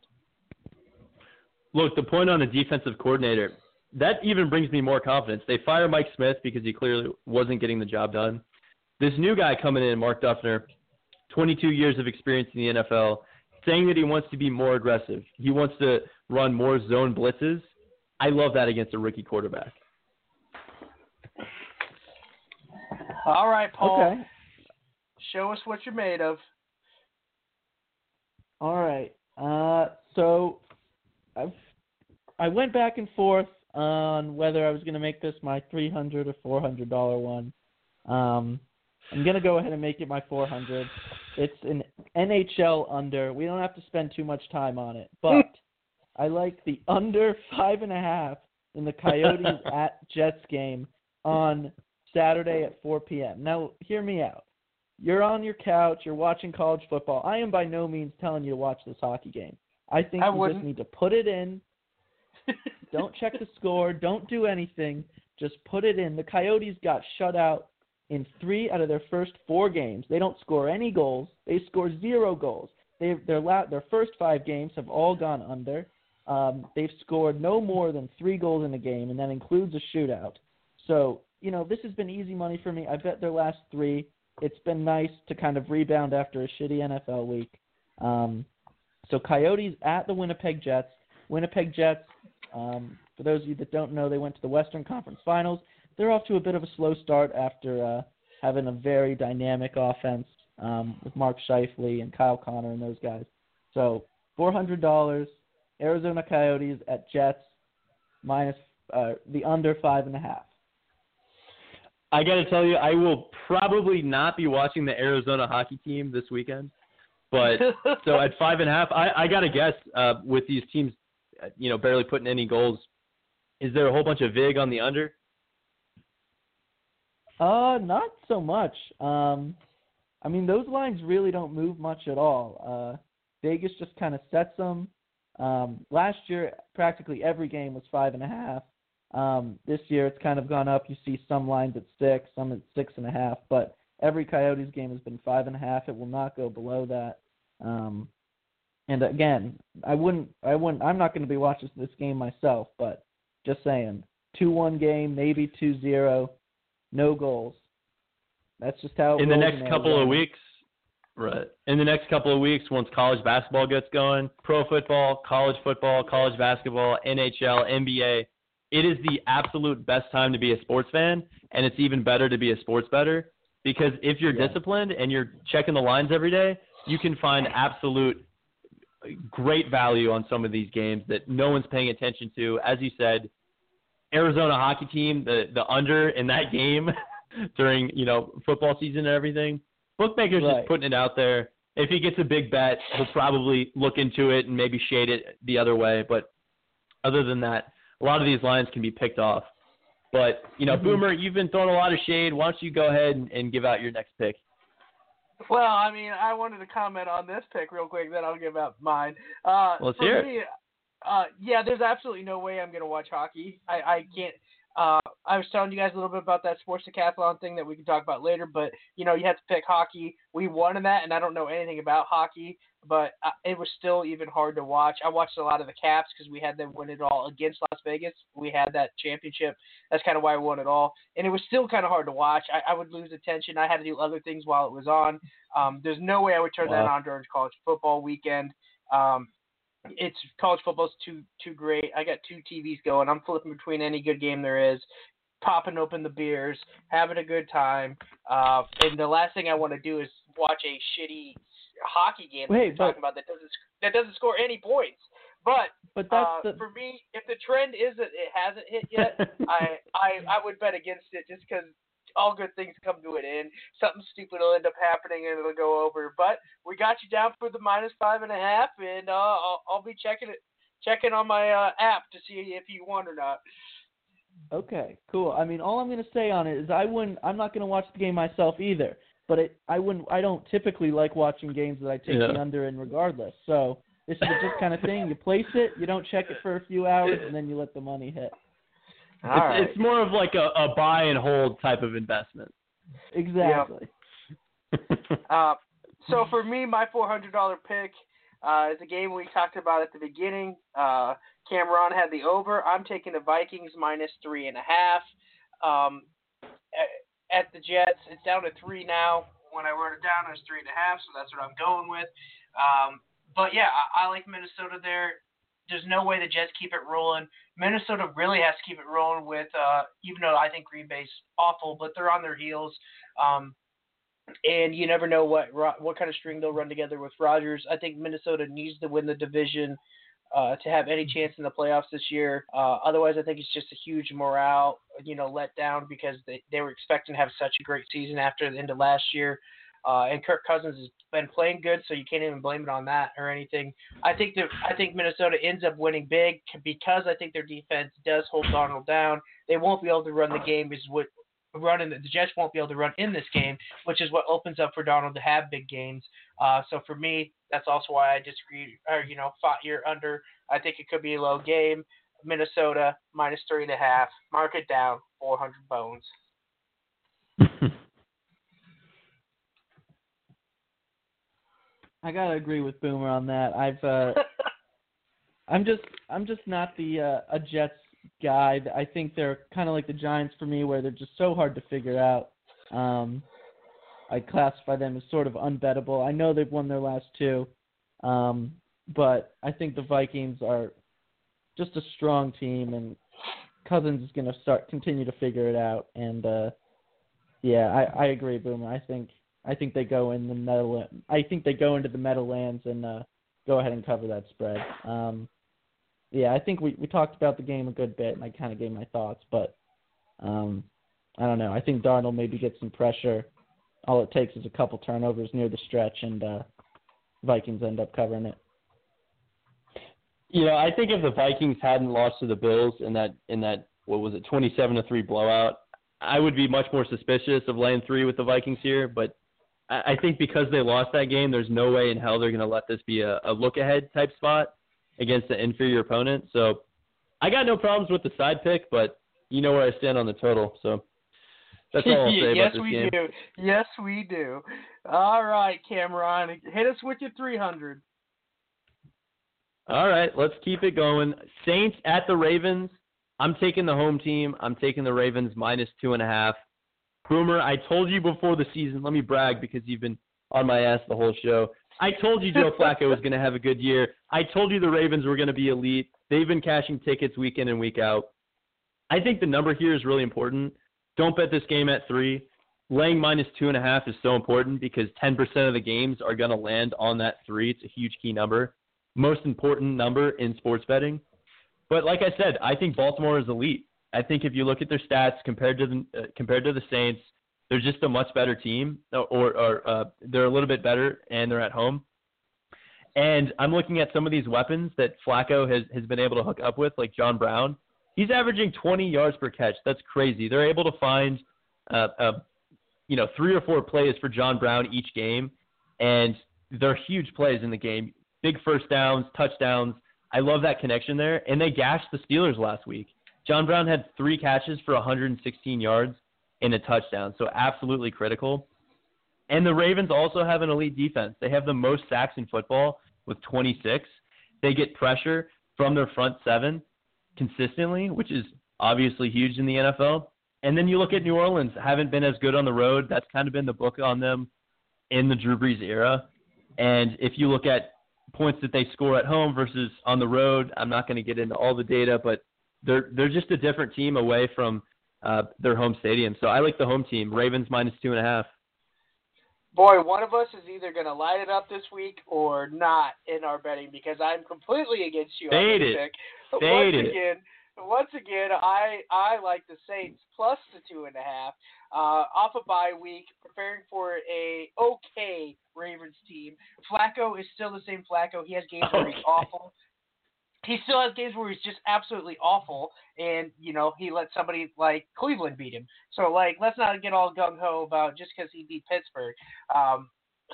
S3: Look, the point on the defensive coordinator, that even brings me more confidence. They fire Mike Smith because he clearly wasn't getting the job done. This new guy coming in, Mark Duffner, 22 years of experience in the NFL, saying that he wants to be more aggressive. He wants to run more zone blitzes. I love that against a rookie quarterback.
S2: All right, Paul.
S4: Okay.
S2: Show us what you're made of.
S4: All right. Uh, so I've I went back and forth on whether I was going to make this my three hundred or four hundred dollar one. Um, I'm going to go ahead and make it my four hundred. It's an NHL under. We don't have to spend too much time on it, but I like the under five and a half in the Coyotes at Jets game on Saturday at 4 p.m. Now, hear me out. You're on your couch, you're watching college football. I am by no means telling you to watch this hockey game. I think
S2: I
S4: you
S2: wouldn't.
S4: just need to put it in. don't check the score, don't do anything. Just put it in. The Coyotes got shut out in three out of their first four games. They don't score any goals. They score zero goals. They their la- their first five games have all gone under. Um, they've scored no more than three goals in a game, and that includes a shootout. So you know this has been easy money for me. I bet their last three. It's been nice to kind of rebound after a shitty NFL week. Um, so Coyotes at the Winnipeg Jets. Winnipeg Jets. Um, for those of you that don't know, they went to the Western Conference Finals. They're off to a bit of a slow start after uh, having a very dynamic offense um, with Mark Scheifele and Kyle Connor and those guys. So four hundred dollars. Arizona Coyotes at Jets minus uh, the under five and a half.
S3: I got to tell you, I will probably not be watching the Arizona hockey team this weekend. But so at five and a half, I, I got to guess uh, with these teams, uh, you know, barely putting any goals. Is there a whole bunch of vig on the under?
S4: Uh, not so much. Um, I mean, those lines really don't move much at all. Uh, Vegas just kind of sets them. Um, last year, practically every game was five and a half. Um, this year, it's kind of gone up. You see some lines at six, some at six and a half, but every Coyotes game has been five and a half. It will not go below that. Um, and again, I wouldn't, I wouldn't, I'm not going to be watching this game myself, but just saying, two-one game, maybe two-zero, no goals. That's just how.
S3: in the next couple of weeks. Right. In the next couple of weeks, once college basketball gets going, pro football, college football, college basketball, NHL, NBA, it is the absolute best time to be a sports fan, and it's even better to be a sports bettor because if you're
S4: Yeah.
S3: disciplined and you're checking the lines every day, you can find absolute great value on some of these games that no one's paying attention to. As you said, Arizona hockey team, the the under in that game during you know football season and everything. Bookmakers
S4: Right.
S3: just putting it out there. If he gets a big bet, he'll probably look into it and maybe shade it the other way. But other than that, a lot of these lines can be picked off. But you know,
S4: Mhm.
S3: Boomer, you've been throwing a lot of shade. Why don't you go ahead and, and give out your next pick?
S2: Well, I mean, I wanted to comment on this pick real quick, then I'll give out mine. Uh,
S3: Let's
S2: for
S3: hear it.
S2: Uh, yeah, there's absolutely no way I'm going to watch hockey. I, I can't. Uh, I was telling you guys a little bit about that sports decathlon thing that we can talk about later, but you know, you have to pick hockey. We won in that, and I don't know anything about hockey, but uh, it was still even hard to watch. I watched a lot of the Caps because we had them win it all against Las Vegas. We had that championship. That's kind of why I won it all, and it was still kind of hard to watch. I, I would lose attention. I had to do other things while it was on. Um, there's no way I would turn that on during college football weekend. Um, it's college football's too too great. I got two TVs going. I'm flipping between any good game there is, popping open the beers, having a good time. Uh, and the last thing I want to do is watch a shitty hockey game that
S4: Wait,
S2: you're talking about that doesn't that doesn't score any points. But
S4: But that's
S2: uh,
S4: the
S2: for me, if the trend is that it hasn't hit yet, I, I I would bet against it just because all good things come to an end. Something stupid will end up happening and it'll go over. But we got you down for the minus five and a half, and uh, I'll, I'll be checking it checking on my uh, app to see if you won or not.
S4: Okay, cool. I mean, all I'm going to say on it is I wouldn't. I'm not going to watch the game myself either. But it, I wouldn't. I don't typically like watching games that I take
S3: Yeah.
S4: the under in regardless. So this is the just kind of thing. You place it, you don't check it for a few hours, and then you let the money hit.
S2: All
S3: it's,
S2: right.
S3: it's more of like a, a buy and hold type of investment.
S4: Exactly.
S2: Uh, so for me, my four hundred dollar pick uh, is a game we talked about at the beginning. Uh, Cameron had the over. I'm taking the Vikings minus three and a half. Um, at, at the Jets, it's down to three now. When I wrote it down, it was three and a half, so that's what I'm going with. Um, but yeah, I, I like Minnesota there. There's no way the Jets keep it rolling. Minnesota really has to keep it rolling with, uh, even though I think Green Bay's awful, but they're on their heels. Um, and you never know what what kind of string they'll run together with Rodgers. I think Minnesota needs to win the division uh, to have any chance in the playoffs this year. Uh, otherwise, I think it's just a huge morale, you know, let down because they they were expecting to have such a great season after the end of last year. Uh, and Kirk Cousins has been playing good, so you can't even blame it on that or anything. I think that I think Minnesota ends up winning big because I think their defense does hold Darnold down. They won't be able to run the game is what running the Jets won't be able to run in this game, which is what opens up for Darnold to have big games. Uh, so for me, that's also why I disagree. Or you know, fought your under. I think it could be a low game. Minnesota minus three and a half. Mark it down. Four hundred bones.
S4: I gotta agree with Boomer on that. I've uh, I'm just I'm just not the uh, a Jets guy. I think they're kind of like the Giants for me, where they're just so hard to figure out. Um, I classify them as sort of unbettable. I know they've won their last two, um, but I think the Vikings are just a strong team, and Cousins is going to start continue to figure it out. And uh, yeah, I, I agree, Boomer. I think I think they go in the metal. I think they go into the Meadowlands and uh, go ahead and cover that spread. Um, yeah, I think we we talked about the game a good bit, and I kind of gave my thoughts, but um, I don't know. I think Darnold maybe gets some pressure. All it takes is a couple turnovers near the stretch, and uh, Vikings end up covering it.
S3: You know, I think if the Vikings hadn't lost to the Bills in that in that what was it, twenty seven to three blowout, I would be much more suspicious of laying three with the Vikings here. But I, think because they lost that game, there's no way in hell they're going to let this be a, a look ahead type spot against an inferior opponent. So I got no problems with the side pick, but you know where I stand on the total. So that's all I'll say
S2: yes,
S3: about this
S2: we
S3: game.
S2: do. Yes, we do. All right, Cameron, hit us with your 300.
S3: All right, let's keep it going. Saints at the Ravens. I'm taking the home team. I'm taking the Ravens minus two and a half. Boomer, I told you before the season. Let me brag because you've been on my ass the whole show. I told you Joe Flacco was going to have a good year. I told you the Ravens were going to be elite. They've been cashing tickets week in and week out. I think the number here is really important. Don't bet this game at three. Laying minus two and a half is so important because 10% of the games are going to land on that three. It's a huge key number. Most important number in sports betting. But like I said, I think Baltimore is elite. I think if you look at their stats compared to the uh, compared to the Saints, they're just a much better team, or, or uh, they're a little bit better, and they're at home. And I'm looking at some of these weapons that Flacco has has been able to hook up with, like John Brown. He's averaging 20 yards per catch. That's crazy. They're able to find, uh, uh, you know, three or four plays for John Brown each game, and they're huge plays in the game. Big first downs, touchdowns. I love that connection there. And they gashed the Steelers last week. John Brown had three catches for 116 yards and a touchdown, so absolutely critical. And the Ravens also have an elite defense. They have the most sacks in football with 26. They get pressure from their front seven consistently, which is obviously huge in the NFL. And then you look at New Orleans, haven't been as good on the road. That's kind of been the book on them in the Drew Brees era. And if you look at points that they score at home versus on the road, I'm not going to get into all the data, but they're they're just a different team away from uh, their home stadium. So I like the home team. Ravens minus two and a half.
S2: Boy, one of us is either going to light it up this week or not in our betting because I'm completely against you
S3: Fade it.
S2: pick.
S3: Fade
S2: once
S3: it.
S2: again, once again, I I like the Saints plus the two and a half. Uh, off a bye week, preparing for a okay Ravens team. Flacco is still the same Flacco. He has games where he's awful. He still has games where he's just absolutely awful, and you know he let somebody like Cleveland beat him. So like, let's not get all gung ho about just because he beat Pittsburgh. Um,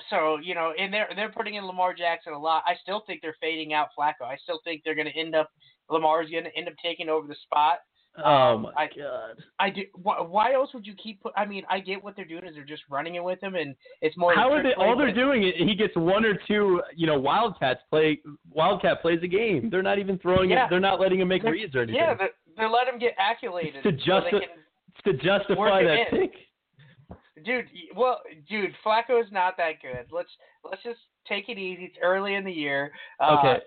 S2: so you know, and they're they're putting in Lamar Jackson a lot. I still think they're fading out Flacco. I still think they're going to end up Lamar's going to end up taking over the spot.
S3: Oh
S2: Um,
S3: my
S2: I-
S3: god.
S2: I do. Why, why else would you keep? Put, I mean, I get what they're doing is they're just running it with him, and it's more.
S3: How are they? All they're doing is he gets one or two, you know, Wildcats play. Wildcat plays a game. They're not even throwing
S2: Yeah.
S3: it. They're not letting him make
S2: They're-
S3: reads or anything.
S2: Yeah, they're, they're letting him get accoladed.
S3: To
S2: so
S3: just-
S2: they can,
S3: to justify that pick.
S2: dude. Well, dude, Flacco is not that good. Let's let's just take it easy. It's early in the year. Uh,
S3: Okay.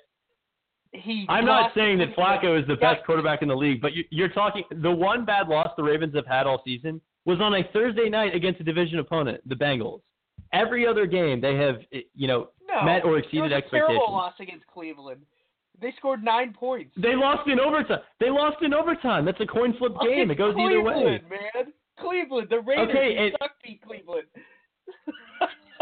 S2: He.
S3: I'm not saying that Flacco is the best quarterback in the league, but you, you're talking the one bad loss the Ravens have had all season was on a Thursday night against a division opponent, the Bengals. Every other game they have, eh, you know,
S2: No,
S3: met or
S2: it
S3: exceeded
S2: was a
S3: expectations.
S2: Terrible loss against Cleveland. They scored nine points.
S3: They lost in overtime. They lost in overtime. That's a coin flip game. It goes either way.
S2: Cleveland, man. Cleveland, the Raiders
S3: Okay,
S2: okay,
S3: and-
S2: suck beat Cleveland.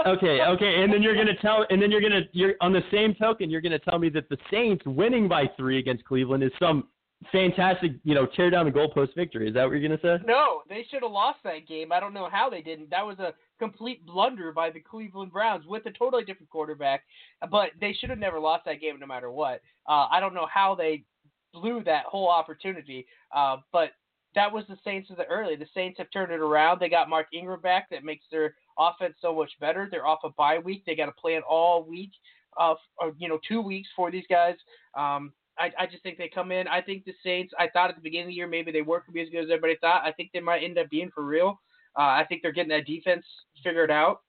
S3: Okay, okay, and then you're gonna tell, and then you're gonna, you're on the same token, you're gonna tell me that the Saints winning by three against Cleveland is some fantastic, you know, tear down the goalpost victory. Is that what you're gonna say?
S2: No, they should have lost that game. I don't know how they didn't. That was a complete blunder by the Cleveland Browns with a totally different quarterback. But they should have never lost that game no matter what. Uh, I don't know how they blew that whole opportunity. Uh, but that was the Saints of the early. The Saints have turned it around. They got Mark Ingram back. That makes their offense so much better. They're off a bye week. They got to play it all week, uh, or, you know, two weeks for these guys. Um, I, I just think they come in. I think the Saints. I thought at the beginning of the year maybe they weren't going to be as good as everybody thought. I think they might end up being for real. Uh, I think they're getting that defense figured out,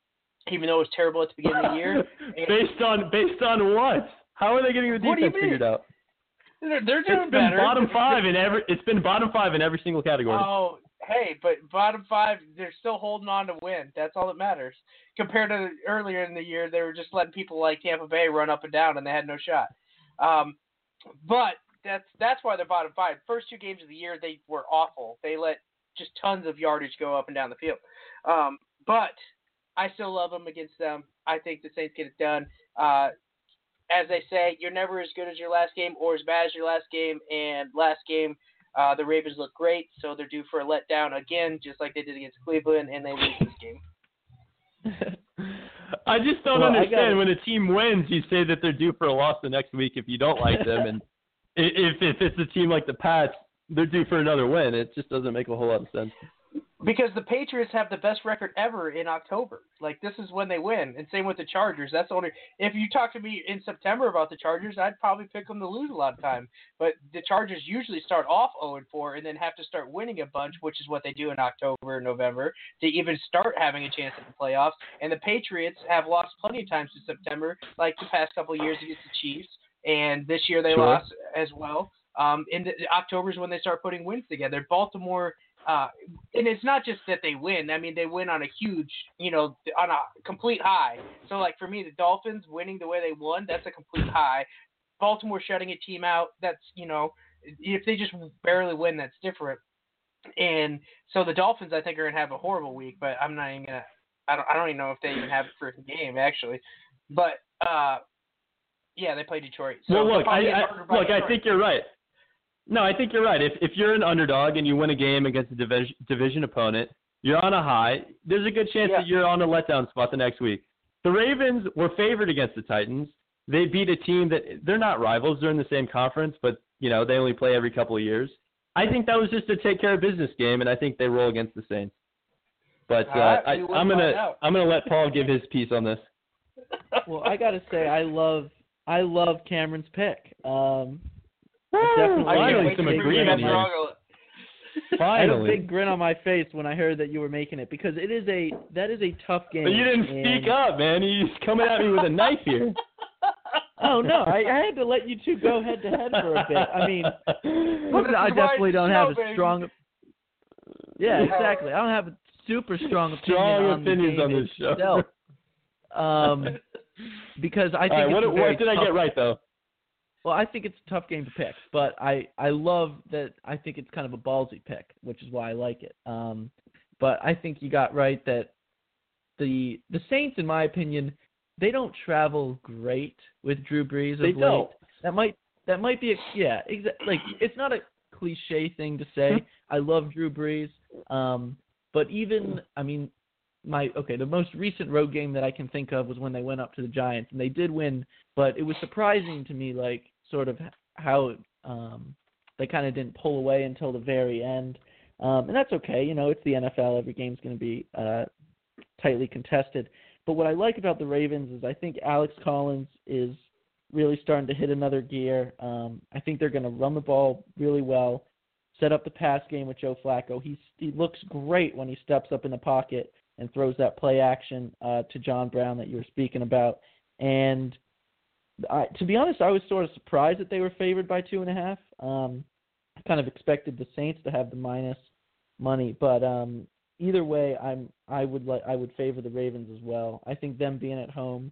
S2: even though it was terrible at the beginning of the year. And
S3: based on based on what? How are they getting the
S2: What do you
S3: defense figured out?
S2: they're, they're doing
S3: It's been
S2: better.
S3: bottom five in every. It's been bottom five in every single category.
S2: Oh, hey, but bottom five, they're still holding on to win. That's all that matters. Compared to earlier in the year, they were just letting people like Tampa Bay run up and down, and they had no shot. Um, but that's that's why they're bottom five. First two games of the year they were awful. They let just tons of yardage go up and down the field. Um, but I still love them against them. I think the Saints get it done. Uh, as they say, you're never as good as your last game or as bad as your last game. And last game, uh, the Ravens look great, so they're due for a letdown again, just like they did against Cleveland, and they lose this game.
S3: I just don't
S4: Well,
S3: understand when a team wins, you say that they're due for a loss the next week if you don't like them, and i- if if it's a team like the Pats, they're due for another win. It just doesn't make a whole lot of sense.
S2: Because the Patriots have the best record ever in October. Like this is when they win, and same with the Chargers. That's only. If you talk to me in September about the Chargers, I'd probably pick them to lose a lot of time. But the Chargers usually start off 0 and 4, and then have to start winning a bunch, which is what they do in October and November to even start having a chance at the playoffs. And the Patriots have lost plenty of times in September, like the past couple of years against the Chiefs, and this year they
S3: Sure.
S2: lost as well. Um, in the, October is when they start putting wins together. Baltimore uh, and it's not just that they win. I mean, they win on a huge, you know, on a complete high. So, like for me, the Dolphins winning the way they won, that's a complete high. Baltimore shutting a team out, that's you know, if they just barely win, that's different. And so the Dolphins, I think, are gonna have a horrible week. But I'm not even gonna. I don't. I don't even know if they even have a first game actually. But uh, yeah, they play Detroit. So
S3: well, look, I, I look, I think you're right. No, I think you're right. If if you're an underdog and you win a game against a division division opponent, you're on a high. There's a good chance
S2: Yeah.
S3: that you're on a letdown spot the next week. The Ravens were favored against the Titans. They beat a team that they're not rivals. They're in the same conference, but you know they only play every couple of years. I think that was just a take care of business game, and I think they roll against the Saints. But uh,
S2: All right,
S3: I, I'm gonna
S2: out.
S3: I'm gonna let Paul give his piece on this.
S4: well, I gotta say, I love I love Cameron's pick. Um, I definitely
S2: I can't
S3: Finally, some agreement here.
S2: struggle.
S4: I had a big grin on my face when I heard that you were making it because it is a that is a tough game.
S3: but you didn't
S4: and-
S3: speak up, man. He's coming at me with a knife here.
S4: Oh no, I, I had to let you two go head to head for a bit. I mean, I definitely don't have a strong. Yeah, exactly. I don't have a super strong opinion
S3: Strong
S4: on the
S3: opinions
S4: game
S3: on this show.
S4: itself. Um, because I think
S3: All right,
S4: it's
S3: what, what did I get right though?
S4: Well, I think it's a tough game to pick, but I I love that. I think it's kind of a ballsy pick, which is why I like it. Um, but I think you got right that the the Saints, in my opinion, they don't travel great with Drew Brees of
S3: They
S4: late.
S3: don't.
S4: That might that might be a yeah, exa- like it's not a cliche thing to say. I love Drew Brees, um, but even I mean, my okay, the most recent road game that I can think of was when they went up to the Giants and they did win, but it was surprising to me, like sort of how um, they kind of didn't pull away until the very end, um, and that's okay. You know, it's the NFL; every game's going to be uh, tightly contested. But what I like about the Ravens is I think Alex Collins is really starting to hit another gear. Um, I think they're going to run the ball really well, set up the pass game with Joe Flacco. He's, he looks great when he steps up in the pocket and throws that play action uh, to John Brown that you were speaking about. And I, to be honest, I was sort of surprised that they were favored by two and a half. Um, I kind of expected the Saints to have the minus money, but um, either way, I'm I would like I would favor the Ravens as well. I think them being at home,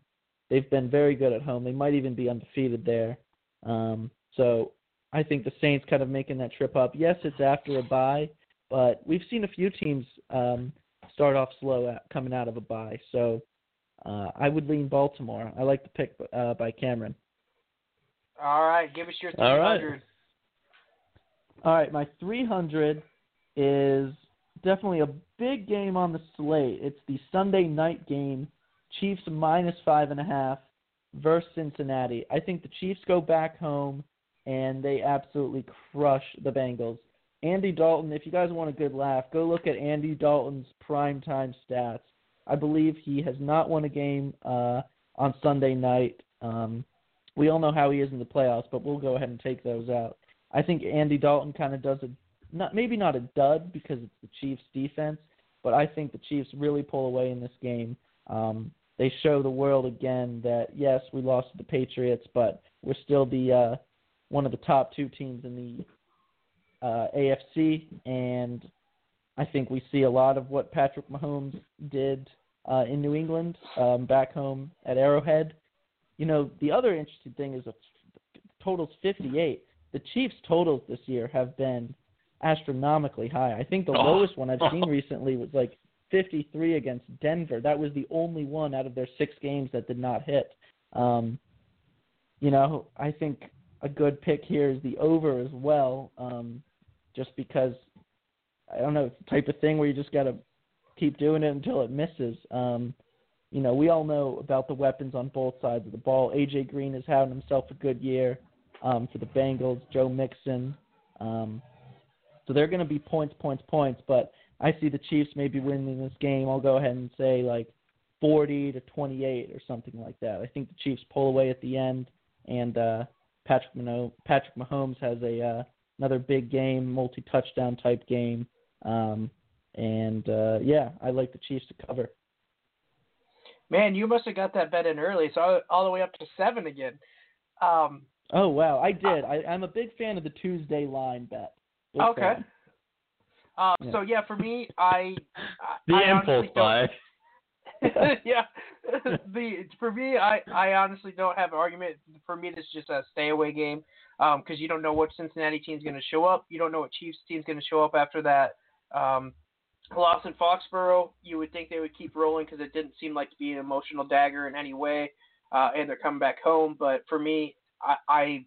S4: they've been very good at home. They might even be undefeated there. Um, so I think the Saints kind of making that trip up. Yes, it's after a bye, but we've seen a few teams um, start off slow at, coming out of a bye. So uh, I would lean Baltimore. I like the pick uh, by Cameron.
S2: All right, give us your
S3: All right.
S2: 300.
S4: All right, my 300 is definitely a big game on the slate. It's the Sunday night game, Chiefs minus five and a half versus Cincinnati. I think the Chiefs go back home and they absolutely crush the Bengals. Andy Dalton, if you guys want a good laugh, go look at Andy Dalton's primetime stats. I believe he has not won a game uh, on Sunday night. Um, we all know how he is in the playoffs, but we'll go ahead and take those out. I think Andy Dalton kind of does a not maybe not a dud because it's the Chiefs defense, but I think the Chiefs really pull away in this game. Um, they show the world again that yes, we lost to the Patriots, but we're still the uh, one of the top two teams in the uh, AFC, and I think we see a lot of what Patrick Mahomes did uh, in New England um, back home at Arrowhead. You know, the other interesting thing is the totals 58. the Chiefs totals this year have been astronomically high. I think the
S3: Oh.
S4: lowest one I've seen recently was like 53 against Denver. That was the only one out of their six games that did not hit. Um, you know, I think a good pick here is the over as well, um, just because I don't know, type of thing where you just got to keep doing it until it misses. Um, you know, we all know about the weapons on both sides of the ball. AJ Green is having himself a good year um, for the Bengals. Joe Mixon. Um, so they're going to be points, points, points. But I see the Chiefs maybe winning this game. I'll go ahead and say like 40 to 28 or something like that. I think the Chiefs pull away at the end, and uh, Patrick Patrick Mahomes has a uh, another big game, multi-touchdown type game. Um, and uh, yeah, I like the Chiefs to cover.
S2: Man, you must have got that bet in early, so all the way up to seven again. Um,
S4: Oh wow, I did. I, I'm a big fan of the Tuesday line bet. Big
S2: Okay.
S4: fan.
S2: uh,
S4: Yeah.
S2: So yeah, for me, I
S3: The
S2: I
S3: impulse
S2: honestly don't-
S3: buy.
S2: yeah. the for me, I I honestly don't have an argument. For me, this is just a stay away game because you don't know what Cincinnati team's going to show up. You don't know what Chiefs team's going to show up after that um, loss in Foxborough. You would think they would keep rolling because it didn't seem like to be an emotional dagger in any way, uh, and they're coming back home. But for me, I, I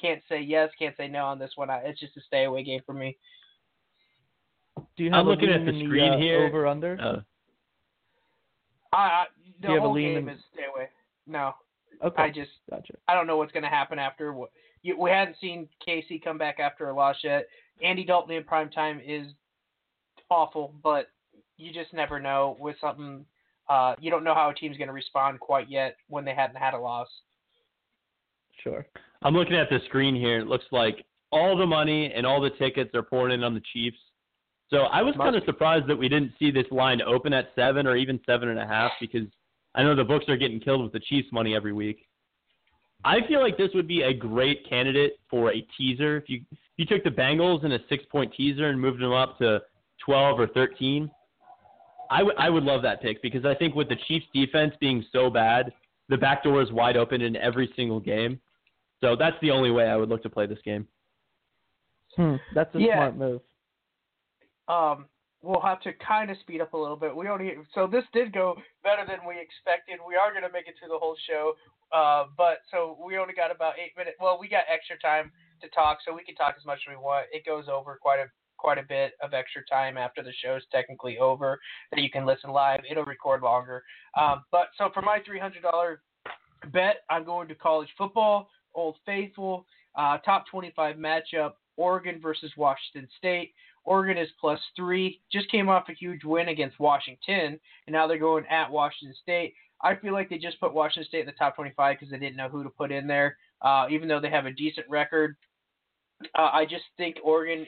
S2: can't say yes, can't say no on this one. I, it's just a stay away game for me.
S4: Do you have
S3: I'm
S4: a
S3: looking at the
S4: in
S3: screen
S4: uh,
S3: here.
S4: Over under?
S3: Uh,
S2: I, I the
S4: you
S2: whole game
S4: in-
S2: is stay away. No,
S4: okay,
S2: I just
S4: gotcha.
S2: I don't know what's going to happen after. we hadn't seen KC come back after a loss yet. Andy Dalton in prime time is awful, but you just never know with something. Uh, you don't know how a team's going to respond quite yet when they hadn't had a loss.
S4: Sure.
S3: I'm looking at the screen here. It looks like all the money and all the tickets are pouring in on the Chiefs. So I was kind of surprised that we didn't see this line open at seven or even seven and a half because I know the books are getting killed with the Chiefs money every week. I feel like this would be a great candidate for a teaser. If you if you took the Bengals in a six point teaser and moved them up to 12 or 13, I would I would love that pick because I think with the Chiefs defense being so bad, the back door is wide open in every single game. So that's the only way I would look to play this game.
S4: Hmm, that's a
S2: Yeah.
S4: smart move.
S2: Um, we'll have to kind of speed up a little bit. We only so this did go better than we expected. We are going to make it through the whole show, uh, but so we only got about eight minutes. Well, we got extra time to talk, so we can talk as much as we want. It goes over quite a quite a bit of extra time after the show's technically over that you can listen live. It'll record longer. Um, but so for my three hundred dollar bet, I'm going to college football, Old Faithful, uh, top twenty five matchup, Oregon versus Washington State. Oregon is plus three. Just came off a huge win against Washington, and now they're going at Washington State. I feel like they just put Washington State in the top 25 because they didn't know who to put in there, uh, even though they have a decent record. Uh, I just think Oregon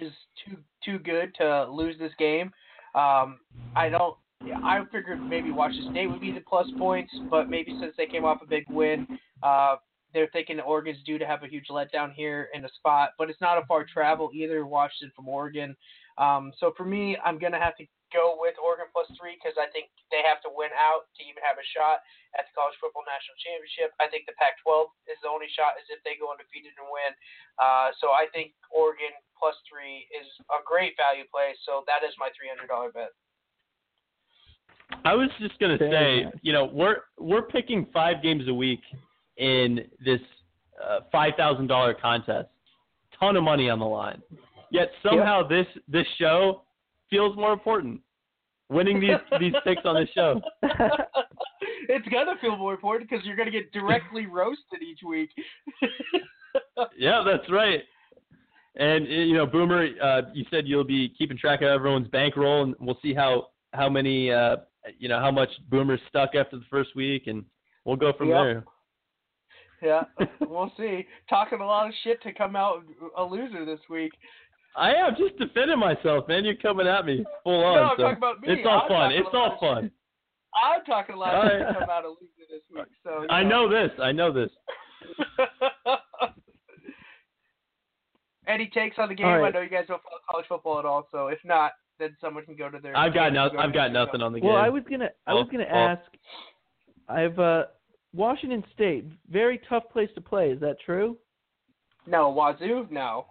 S2: is too too good to lose this game. Um, I don't. I figured maybe Washington State would be the plus points, but maybe since they came off a big win, uh, they're thinking Oregon's due to have a huge letdown here in a spot, but it's not a far travel either. Washington from Oregon, um, so for me, I'm gonna have to go with Oregon plus three because I think they have to win out to even have a shot at the College Football National Championship. I think the Pac-12 is the only shot is if they go undefeated and win. Uh, so I think Oregon plus three is a great value play. So that is my three hundred dollar bet.
S3: I was just gonna
S4: Very
S3: say, you know, we're we're picking five games a week in this uh, five thousand dollar contest. Ton of money on the line. Yet somehow this this show feels more important. Winning these these picks on the show.
S2: it's gonna feel more important because you're gonna get directly roasted each week.
S3: Yeah, that's right. And uh, you know, Boomer, uh, you said you'll be keeping track of everyone's bankroll, and we'll see how how many uh, you know how much Boomer's stuck after the first week, and we'll go from
S2: Yep.
S3: there.
S2: yeah, we'll see. Talking a lot of shit to come out a loser this week.
S3: I am just defending myself, man. You're coming at me full on.
S2: No, I'm
S3: so
S2: talking about me.
S3: It's all
S2: I'm
S3: fun. It's
S2: about
S3: all
S2: shit.
S3: fun.
S2: I'm talking a lot
S3: All
S2: of shit
S3: right.
S2: to come out a loser this week. So you
S3: I know this. I know this.
S2: Any takes on the game?
S4: All right.
S2: I know you guys don't follow college football at all, so if not, then someone can go to their.
S3: I've got
S2: can
S3: no,
S2: go
S3: I've got
S2: their-
S3: nothing on the game.
S4: well, I was gonna I was
S3: Oh,
S4: gonna
S3: oh.
S4: ask. I've uh, Washington State, very tough place to play. Is that true?
S2: No, Wazoo, no.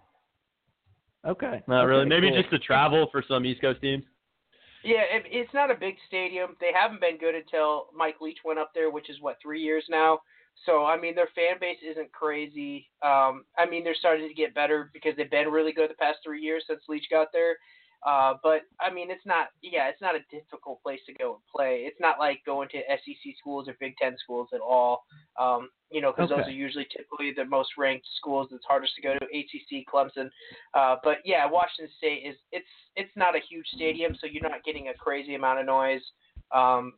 S4: Okay.
S3: Not
S4: okay,
S3: really. Maybe
S4: cool.
S3: just to travel for some East Coast teams.
S2: Yeah, it, it's not a big stadium. They haven't been good until Mike Leach went up there, which is what three years now. So I mean, their fan base isn't crazy. Um, I mean, they're starting to get better because they've been really good the past three years since Leach got there. Uh, but I mean, it's not. Yeah, it's not a difficult place to go and play. It's not like going to SEC schools or Big Ten schools at all. Um, you know, because those are usually typically the most ranked schools. It's hardest to go to. ACC, Clemson. Uh, but yeah, Washington State is. It's it's not a huge stadium, so you're not getting a crazy amount of noise. Um,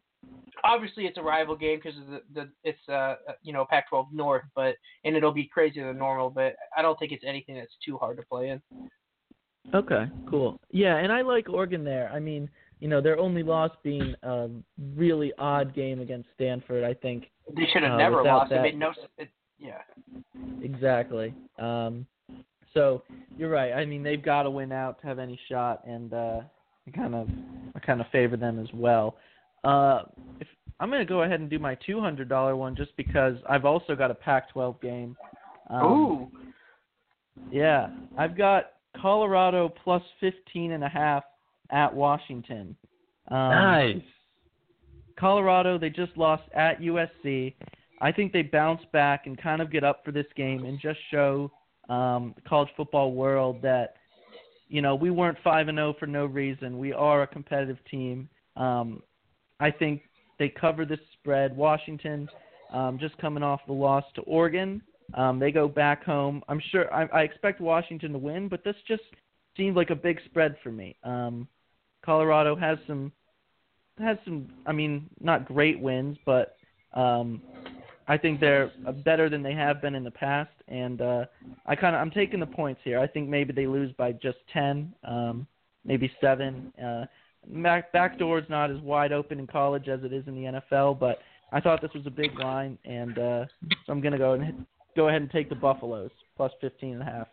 S2: obviously, it's a rival game because the, the it's uh you know Pac-12 North, but and it'll be crazier than normal. But I don't think it's anything that's too hard to play in.
S4: Okay, cool. Yeah, and I like Oregon there. I mean, you know, their only loss being a really odd game against Stanford. I think
S2: They should have
S4: Uh,
S2: never lost.
S4: that-
S2: It made no. It, yeah.
S4: exactly. Um, so you're right. I mean, they've got to win out to have any shot, and uh, I kind of, I kind of favor them as well. Uh, if I'm going to go ahead and do my two hundred dollar one, just because I've also got a Pac-12 game. Um,
S2: Ooh.
S4: Yeah, I've got Colorado plus fifteen and a half at Washington. Um,
S3: nice.
S4: Colorado, they just lost at USC. I think they bounce back and kind of get up for this game and just show um, the college football world that you know we weren't five and zero for no reason. We are a competitive team. Um, I think they cover this spread. Washington, um, just coming off the loss to Oregon, um, they go back home. I'm sure I, I expect Washington to win, but this just seemed like a big spread for me. Um, Colorado has some has some. I mean, not great wins, but um, I think they're better than they have been in the past. And uh, I kind of I'm taking the points here. I think maybe they lose by just ten, um, maybe seven. Uh, back backdoor's not as wide open in college as it is in the NFL, but I thought this was a big line, and uh, so I'm gonna go and go ahead and take the Buffaloes plus fifteen and a half.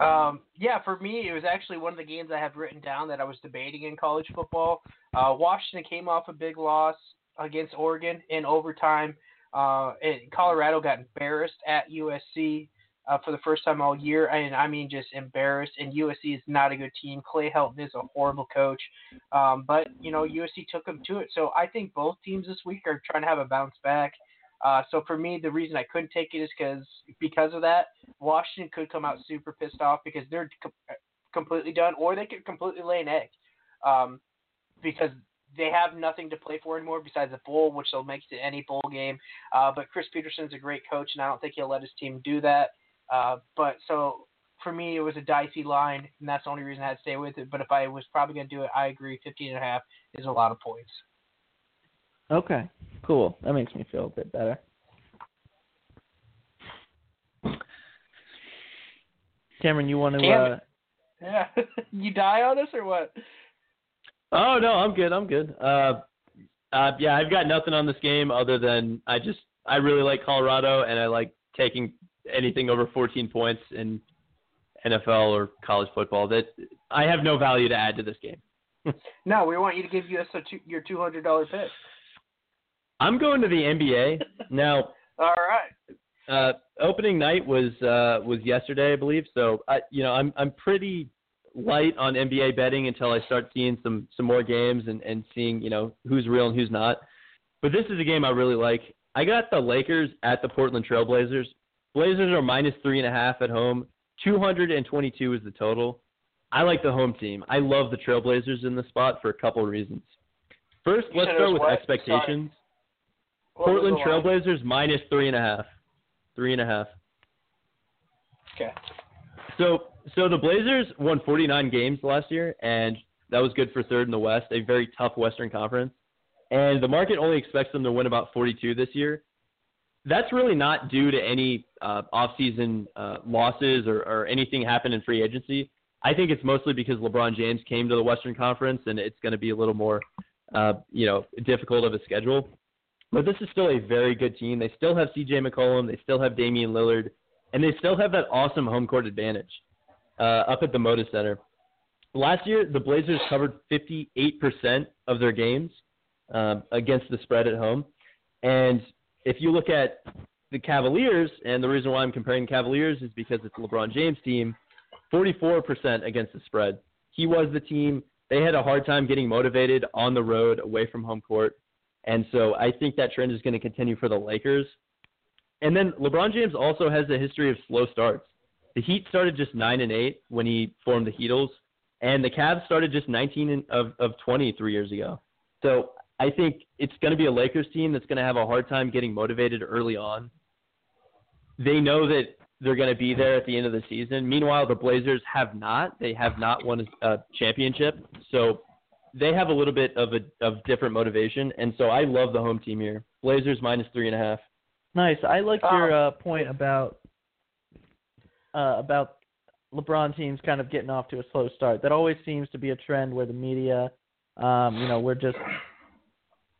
S2: Um, yeah, for me, it was actually one of the games I have written down that I was debating in college football. Uh, Washington came off a big loss against Oregon in overtime. Uh, and Colorado got embarrassed at USC uh, for the first time all year, and I mean just embarrassed. And USC is not a good team. Clay Helton is a horrible coach, um, but you know USC took them to it. So I think both teams this week are trying to have a bounce back. Uh, so for me, the reason I couldn't take it is because because of that, Washington could come out super pissed off because they're com- completely done, or they could completely lay an egg, um, because they have nothing to play for anymore besides a bowl, which they'll make it to any bowl game. Uh, but Chris Petersen's a great coach, and I don't think he'll let his team do that. Uh, but so for me, it was a dicey line, and that's the only reason I had to stay with it. But if I was probably going to do it, I agree. 15 and a half is a lot of points.
S4: Okay, cool. That makes me feel a bit better. Cameron, you want to? Uh,
S2: Yeah, you die on us or what?
S3: Oh no, I'm good. I'm good. Uh, uh, yeah, I've got nothing on this game other than I just I really like Colorado and I like taking anything over 14 points in NFL or college football. That I have no value to add to this game.
S2: No, we want you to give us a two, your two hundred dollar pick.
S3: I'm going to the NBA now.
S2: All right.
S3: Uh, opening night was uh, was yesterday, I believe. So I, you know, I'm I'm pretty light on NBA betting until I start seeing some some more games and and seeing you know who's real and who's not. But this is a game I really like. I got the Lakers at the Portland Trailblazers. Blazers are minus three and a half at home. 222 is the total. I like the home team. I love the Trailblazers in the spot for a couple of reasons. First,
S2: You
S3: let's start with
S2: what?
S3: expectations.
S2: Was
S3: Portland? Trailblazers minus three and a half. Three and a half.
S2: Okay.
S3: So so the Blazers won 49 games last year, and that was good for third in the West, a very tough Western Conference. And the market only expects them to win about 42 this year. That's really not due to any uh, offseason uh, losses or, or anything happened in free agency. I think it's mostly because LeBron James came to the Western Conference, and it's going to be a little more, uh, you know, difficult of a schedule. But this is still a very good team. They still have C.J. McCollum. They still have Damian Lillard, and they still have that awesome home court advantage uh, up at the Moda Center. Last year, the Blazers covered 58% of their games um, against the spread at home. And if you look at the Cavaliers, and the reason why I'm comparing Cavaliers is because it's LeBron James team, 44% against the spread. He was the team. They had a hard time getting motivated on the road away from home court. And so I think that trend is going to continue for the Lakers. And then LeBron James also has a history of slow starts. The Heat started just 9 and 8 when he formed the Heatles, and the Cavs started just 19 of, of 20 three years ago. So I think it's going to be a Lakers team that's going to have a hard time getting motivated early on. They know that they're going to be there at the end of the season. Meanwhile, the Blazers have not. They have not won a championship, so they have a little bit of a of different motivation. And so I love the home team here. Blazers minus three and a half.
S4: Nice. I like your uh, point about uh, about LeBron teams kind of getting off to a slow start. That always seems to be a trend where the media, um, you know, we're just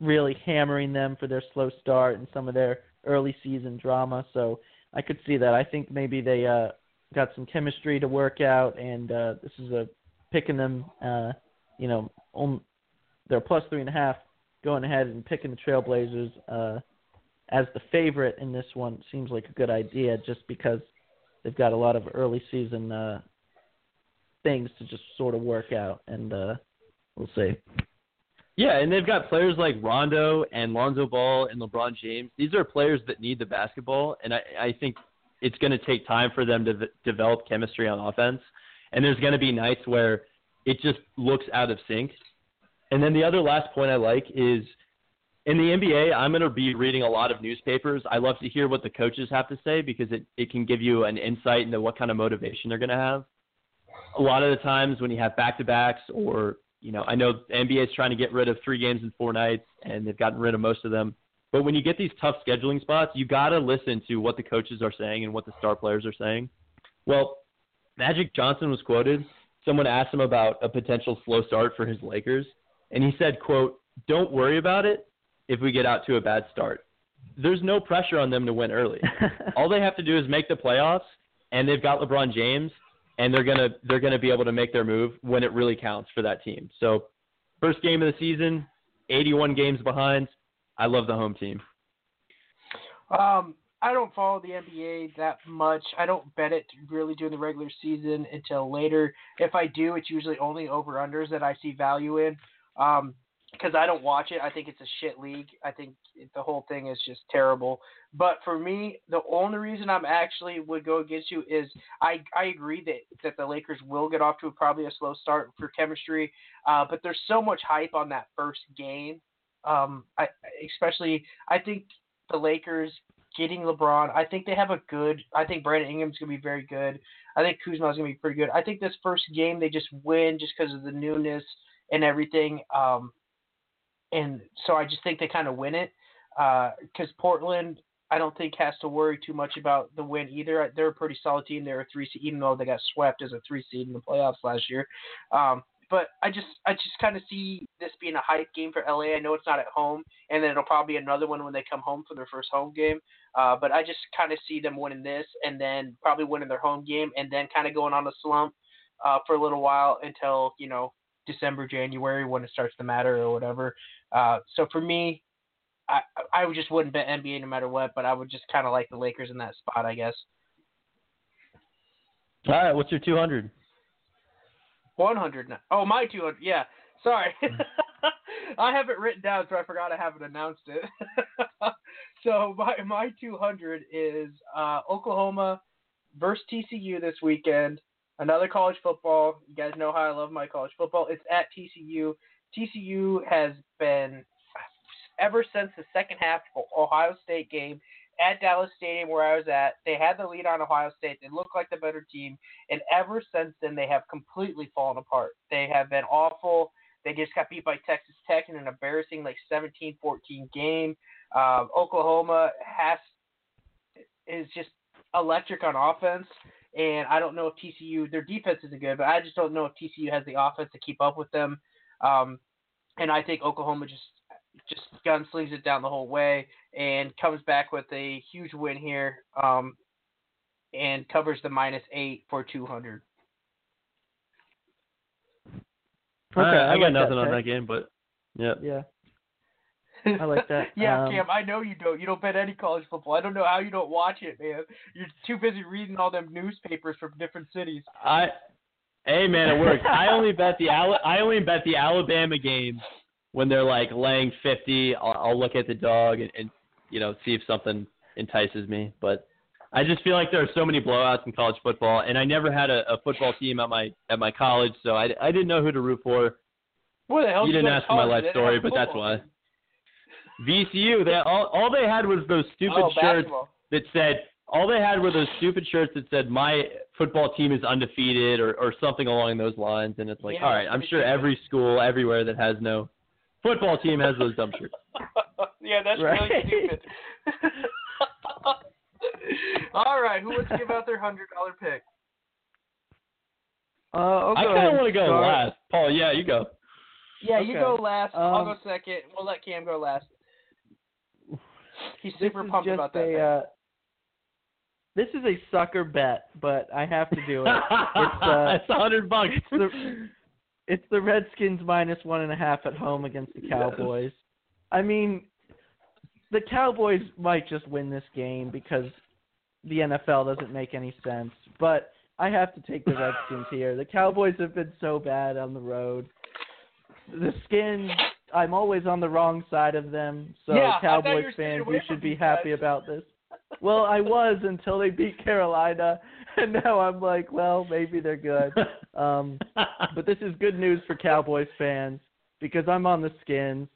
S4: really hammering them for their slow start and some of their early season drama. So I could see that. I think maybe they uh, got some chemistry to work out, and uh, this is a picking them. Uh, you know, on, they're plus three and a half, going ahead and picking the Trailblazers uh, as the favorite in this one seems like a good idea, just because they've got a lot of early season uh, things to just sort of work out, and uh, we'll see.
S3: Yeah, and they've got players like Rondo and Lonzo Ball and LeBron James. These are players that need the basketball, and I, I think it's going to take time for them to v- develop chemistry on offense. And there's going to be nights where it just looks out of sync. And then the other last point I like is in the NBA, I'm going to be reading a lot of newspapers. I love to hear what the coaches have to say because it, it can give you an insight into what kind of motivation they're going to have. A lot of the times when you have back to backs or you know, I know the NBA is trying to get rid of three games in four nights, and they've gotten rid of most of them. But when you get these tough scheduling spots, you got to listen to what the coaches are saying and what the star players are saying. Well, Magic Johnson was quoted. Someone asked him about a potential slow start for his Lakers, and he said, "quote Don't worry about it if we get out to a bad start. There's no pressure on them to win early. All they have to do is make the playoffs, and they've got LeBron James, and they're gonna they're gonna be able to make their move when it really counts for that team. So, first game of the season, 81 games behind. I love the home team.
S2: Um, I don't follow the NBA that much. I don't bet it really during the regular season until later. If I do, it's usually only over unders that I see value in. Um, because I don't watch it. I think it's a shit league. I think the whole thing is just terrible. But for me, the only reason I'm actually would go against you is I I agree that that the Lakers will get off to a, probably a slow start for chemistry. Uh, but there's so much hype on that first game. Um, I especially I think the Lakers getting LeBron. I think they have a good. I think Brandon Ingram's gonna be very good. I think Kuzma's gonna be pretty good. I think this first game they just win just because of the newness and everything. Um, and so I just think they kind of win it because uh, Portland, I don't think has to worry too much about the win either. They're a pretty solid team. They're a three seed, even though they got swept as a three seed in the playoffs last year. Um, but I just I just kind of see this being a hype game for LA. I know it's not at home, and then it'll probably be another one when they come home for their first home game. Uh, but I just kind of see them winning this, and then probably winning their home game, and then kind of going on a slump uh, for a little while until you know December, January when it starts to matter or whatever. Uh, so for me, I I just wouldn't bet NBA no matter what, but I would just kind of like the Lakers in that spot, I guess.
S3: All right, what's your 200?
S2: 100. Oh, my 200. Yeah, sorry. I have it written down, so I forgot I haven't announced it. so my my 200 is uh, Oklahoma versus TCU this weekend. Another college football. You guys know how I love my college football. It's at TCU. TCU has been ever since the second half of Ohio State game at Dallas Stadium where I was at. They had the lead on Ohio State. They looked like the better team, and ever since then they have completely fallen apart. They have been awful. They just got beat by Texas Tech in an embarrassing like 17-14 game. Um, Oklahoma has is just electric on offense, and I don't know if TCU their defense isn't good, but I just don't know if TCU has the offense to keep up with them. Um, and I think Oklahoma just just gunslings it down the whole way and comes back with a huge win here um, and covers the minus eight for 200.
S3: Okay, I, I got nothing that on that game, but yeah.
S4: Yeah. I like that.
S2: yeah,
S4: Um,
S2: Cam, I know you don't. You don't bet any college football. I don't know how you don't watch it, man. You're too busy reading all them newspapers from different cities.
S3: I, hey man, it works. I only bet the Ala- I only bet the Alabama games when they're like laying fifty. I'll, I'll look at the dog and, and you know see if something entices me. But I just feel like there are so many blowouts in college football, and I never had a, a football team at my at my college, so I I didn't know who to root for.
S2: Where the hell
S3: You
S2: did
S3: didn't ask for my life story, but that's why. VCU, they all all they had was those stupid
S2: oh,
S3: shirts
S2: basketball.
S3: that said all they had were those stupid shirts that said my football team is undefeated or or something along those lines and it's like
S2: Yeah,
S3: all right i'm sure every school everywhere that has no football team has those dumb shirts
S2: yeah, that's
S4: Right.
S2: really stupid. all right, who wants to give out their hundred dollar pick?
S4: uh, I'll
S3: i kind of want to go
S4: start.
S3: last paul yeah you go
S2: Yeah, you go last. I'll
S4: Um,
S2: go second. We'll let Cam go last. He's super pumped
S4: just
S2: about that.
S4: a. Uh, this is a sucker bet, but I have to do it. It's, uh,
S3: it's a hundred bucks
S4: it's the it's the Redskins minus one and a half at home against the Cowboys. I mean, the Cowboys might just win this game because the NFL doesn't make any sense. But I have to take the Redskins here. The Cowboys have been so bad on the road. The Skins, I'm always on the wrong side of them. So
S2: Yeah, I thought you
S4: Cowboys fans, you should be happy about this. Well, I was until they beat Carolina, and now I'm like, well, maybe they're good. Um, but this is good news for Cowboys fans because I'm on the skins.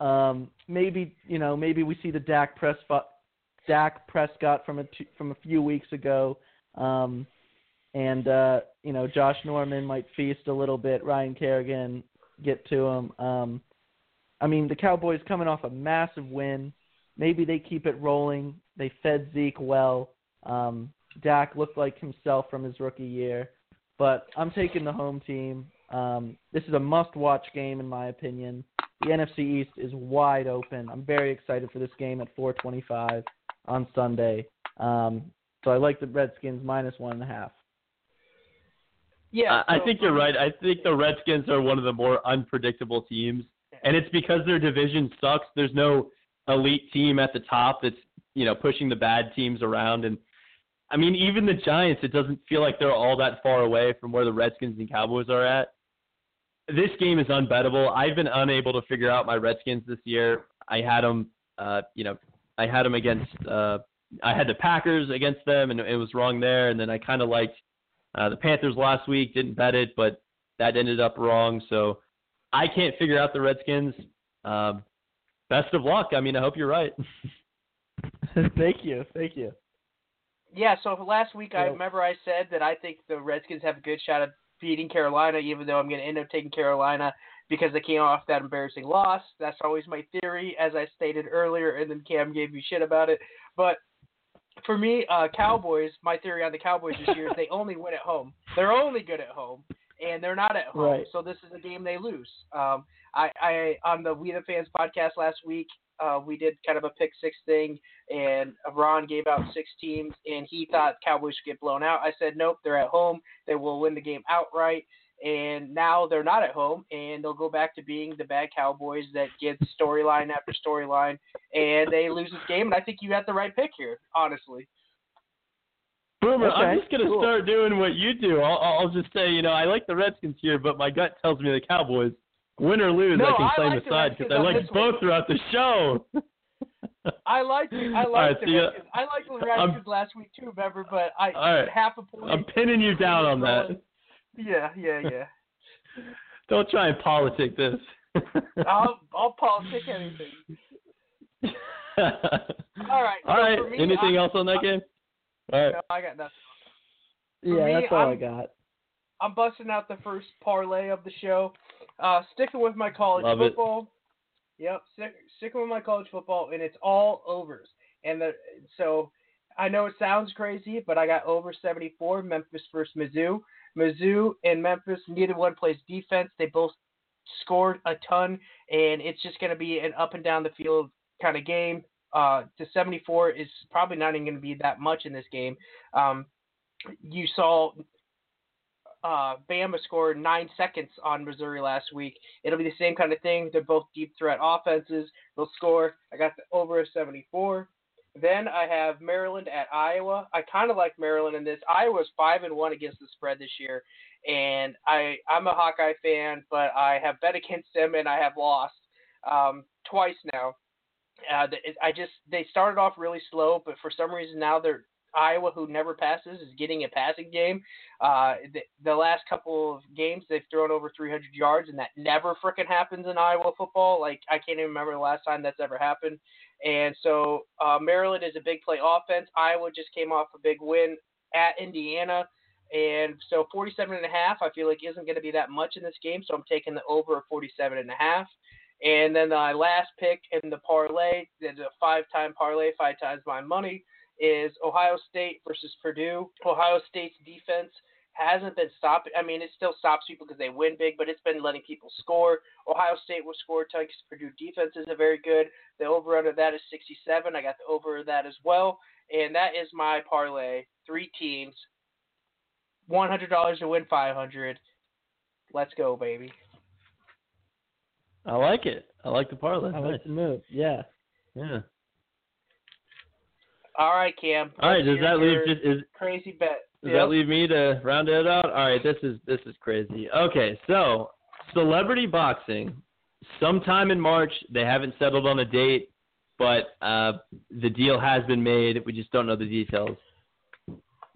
S4: Um, maybe you know, maybe we see the Dak Prescott, Dak Prescott from a t- from a few weeks ago, um, and uh, you know, Josh Norman might feast a little bit. Ryan Kerrigan get to him. Um, I mean, the Cowboys coming off a massive win. Maybe they keep it rolling. They fed Zeke well. Um, Dak looked like himself from his rookie year, but I'm taking the home team. Um, this is a must-watch game in my opinion. The NFC East is wide open. I'm very excited for this game at 4:25 on Sunday. Um, so I like the Redskins minus one and a half.
S2: yeah,
S3: I I think you're right. I think the Redskins are one of the more unpredictable teams, and it's because their division sucks. There's no elite team at the top that's you know pushing the bad teams around, and I mean even the Giants. It doesn't feel like they're all that far away from where the Redskins and Cowboys are at. This game is unbettable. I've been unable to figure out my Redskins this year. I had them, uh, you know, I had them against. Uh, I had the Packers against them, and it was wrong there. And then I kind of liked uh, the Panthers last week, didn't bet it, but that ended up wrong. So I can't figure out the Redskins. Um, best of luck. I mean, I hope you're right.
S4: thank you, thank you.
S2: Yeah, so last week I remember I said that I think the Redskins have a good shot at beating Carolina, even though I'm going to end up taking Carolina because they came off that embarrassing loss. That's always my theory, as I stated earlier, and then Cam gave me shit about it. But for me, uh, Cowboys, my theory on the Cowboys this year is they only win at home. They're only good at home, and they're not at home.
S4: Right.
S2: So this is a game they lose. Um, I, I on the We the Fans podcast last week, uh, we did kind of a pick six thing, and Ron gave out six teams, and he thought Cowboys should get blown out. I said, nope, they're at home. They will win the game outright. And now they're not at home, and they'll go back to being the bad Cowboys that get storyline after storyline, and they lose this game. And I think you had the right pick here, honestly.
S3: Boomer, I'm just gonna
S4: cool.
S3: start doing what you do. I'll, I'll just say, you know, I like the Redskins here, but my gut tells me the Cowboys. Win or lose,
S2: No,
S3: I can
S2: I
S3: claim
S2: like
S3: the
S2: the
S3: side because I
S2: on
S3: like
S2: this
S3: both throughout the show.
S2: I like I like
S3: All right,
S2: the. Redskins. I like the Redskins last week too, remember? But I
S3: All right.
S2: half a point.
S3: I'm pinning you down on that.
S2: Yeah, yeah, yeah.
S3: Don't try and politic this.
S2: I'll I'll politic anything. All right.
S3: All
S2: so
S3: right.
S2: me,
S3: Anything
S2: I,
S3: else on that game? All right.
S2: No, I got nothing. For
S4: Yeah,
S2: me,
S4: that's all i
S2: I'm-
S4: got.
S2: I'm busting out the first parlay of the show. Uh, sticking with my college
S3: Love it.
S2: football. Yep, stick, sticking with my college football, and it's all overs. And the so I know it sounds crazy, but I got over 74. Memphis versus Mizzou. Mizzou and Memphis, neither one plays defense. They both scored a ton, and it's just going to be an up and down the field kind of game. Uh, to 74 is probably not even going to be that much in this game. Um, you saw uh, Bama scored nine seconds on Missouri last week. It'll be the same kind of thing. They're both deep threat offenses. They'll score. I got the over 74. Then I have Maryland at Iowa. I kind of like Maryland in this. Iowa's five and one against the spread this year, and I I'm a Hawkeye fan, but I have bet against them and I have lost um, twice now. Uh, I just they started off really slow, but for some reason now they're Iowa, who never passes, is getting a passing game. Uh, the, the last couple of games, they've thrown over 300 yards, and that never fricking happens in Iowa football. Like I can't even remember the last time that's ever happened. And so uh, Maryland is a big play offense. Iowa just came off a big win at Indiana. And so 47 and a half, I feel like isn't going to be that much in this game. So I'm taking the over of 47 and a half. And then my last pick in the parlay, the five-time parlay, five times my money, is Ohio State versus Purdue. Ohio State's defense hasn't been stopping. I mean, it still stops people because they win big, but it's been letting people score. Ohio State will score a ton because Purdue defense isn't very good. The over under that is 67. I got the over that as well, and that is my parlay. Three teams, $100 to win 500. Let's go, baby.
S3: I like it. I like the parlay.
S4: I
S3: nice.
S4: like the move. Yeah.
S3: Yeah.
S2: All right, Cam.
S3: All right. Does that leave just is
S2: crazy bet?
S3: does
S2: Yep.
S3: that leave me to round it out? All right. This is this is crazy. Okay. So celebrity boxing. Sometime in March. They haven't settled on a date, but uh, the deal has been made. We just don't know the details.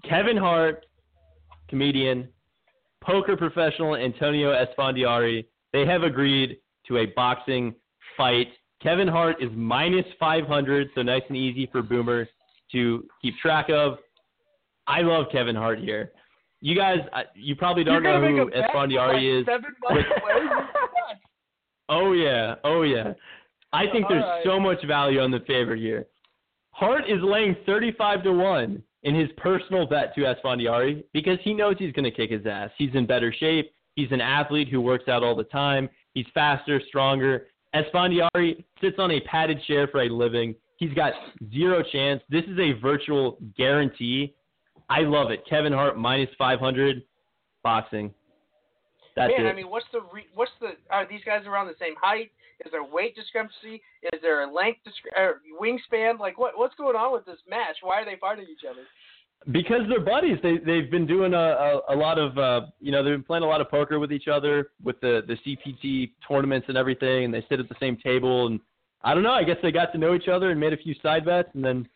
S3: Kevin Hart, comedian, poker professional Antonio Esfandiari, they have agreed to a boxing fight. Kevin Hart is minus 500, so nice and easy for Boomer to keep track of. I love Kevin Hart here. You guys, you probably don't know who
S2: make a bet for,
S3: Esfandiari
S2: like
S3: is. Oh yeah, oh yeah. I think there's
S2: Alright.
S3: so much value on the favor here. Hart is laying 35 to one in his personal bet to Esfandiari because he knows he's going to kick his ass. He's in better shape. He's an athlete who works out all the time. He's faster, stronger. Esfandiari sits on a padded chair for a living. He's got zero chance. This is a virtual guarantee. I love it. Kevin Hart minus 500 boxing. That's
S2: Man,
S3: it.
S2: I mean, what's the re- what's the are these guys around the same height? Is there weight discrepancy? Is there a length uh, wingspan? Like what what's going on with this match? Why are they fighting each other?
S3: Because they're buddies. They they've been doing a, a, a lot of uh you know they've been playing a lot of poker with each other with the the CPT tournaments and everything, and they sit at the same table and I don't know. I guess they got to know each other and made a few side bets and then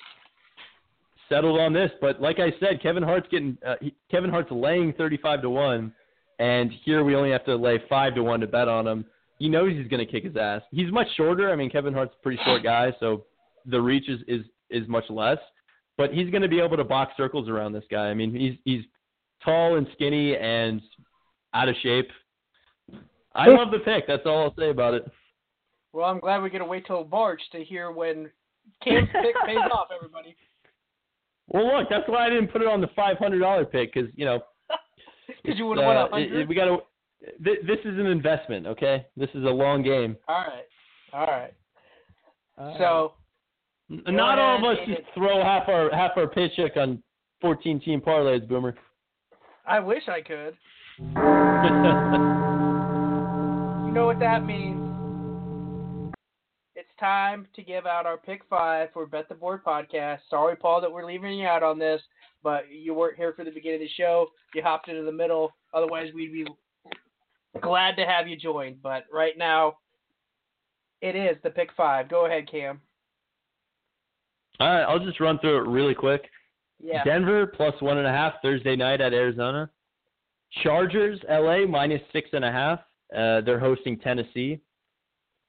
S3: settled on this. But like I said, Kevin Hart's getting uh, he, Kevin Hart's laying thirty five to one, and here we only have to lay five to one to bet on him. He knows he's going to kick his ass. He's much shorter. I mean, Kevin Hart's a pretty short guy, so the reach is is is much less but he's going to be able to box circles around this guy. I mean, he's he's tall and skinny and out of shape. I love the pick. That's all I'll say about it.
S2: Well, I'm glad we get to wait till March to hear when Cam's pick pays off. Everybody,
S3: Well, look, that's why I didn't put it on the five hundred dollar pick because you know
S2: because you would
S3: uh,
S2: have won a
S3: it-
S2: hundred.
S3: it- we got to. Th- this is an investment, okay? This is a long game.
S2: All right, all right.
S4: Uh,
S2: So
S3: N- Not all of us just throw half our half our paycheck on fourteen team parlays, Boomer.
S2: I wish I could. You know what that means? Time to give out our pick five for Bet the Board podcast. Sorry, Paul, that we're leaving you out on this, but you weren't here for the beginning of the show. You hopped into the middle. Otherwise, we'd be glad to have you join. But right now, it is the pick five. Go ahead, Cam.
S3: all right, I'll just run through it really quick.
S2: Yeah.
S3: Denver plus one and a half Thursday night at Arizona. Chargers, LA minus six and a half. Uh, they're hosting Tennessee.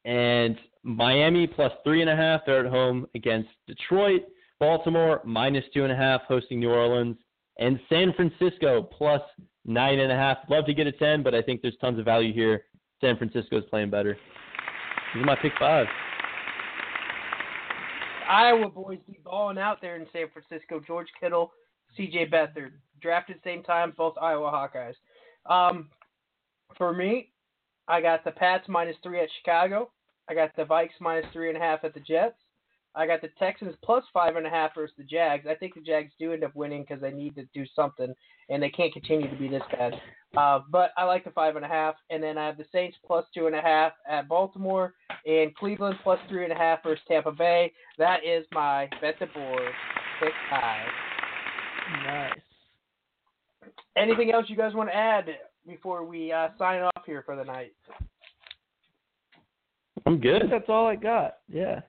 S3: And Miami plus three and a half. They're at home against Detroit. Baltimore minus two and a half, hosting New Orleans. And San Francisco plus nine and a half. Love to get a ten, but I think there's tons of value here. San Francisco is playing better. This is my pick five.
S2: Iowa boys be balling out there in San Francisco. George Kittle, C.J. Beathard, drafted same time, both Iowa Hawkeyes. Um, for me, I got the Pats minus three at Chicago. I got the Vikes minus three and a half at the Jets. I got the Texans plus five and a half versus the Jags. I think the Jags do end up winning because they need to do something, and they can't continue to be this bad. Uh, but I like the five and a half, and then I have the Saints plus two and a half at Baltimore, and Cleveland plus three and a half versus Tampa Bay. That is my bet the board pick five.
S4: Nice.
S2: Anything else you guys want to add before we uh, sign off here for the night?
S3: I'm good.
S4: that's all I got. Yeah.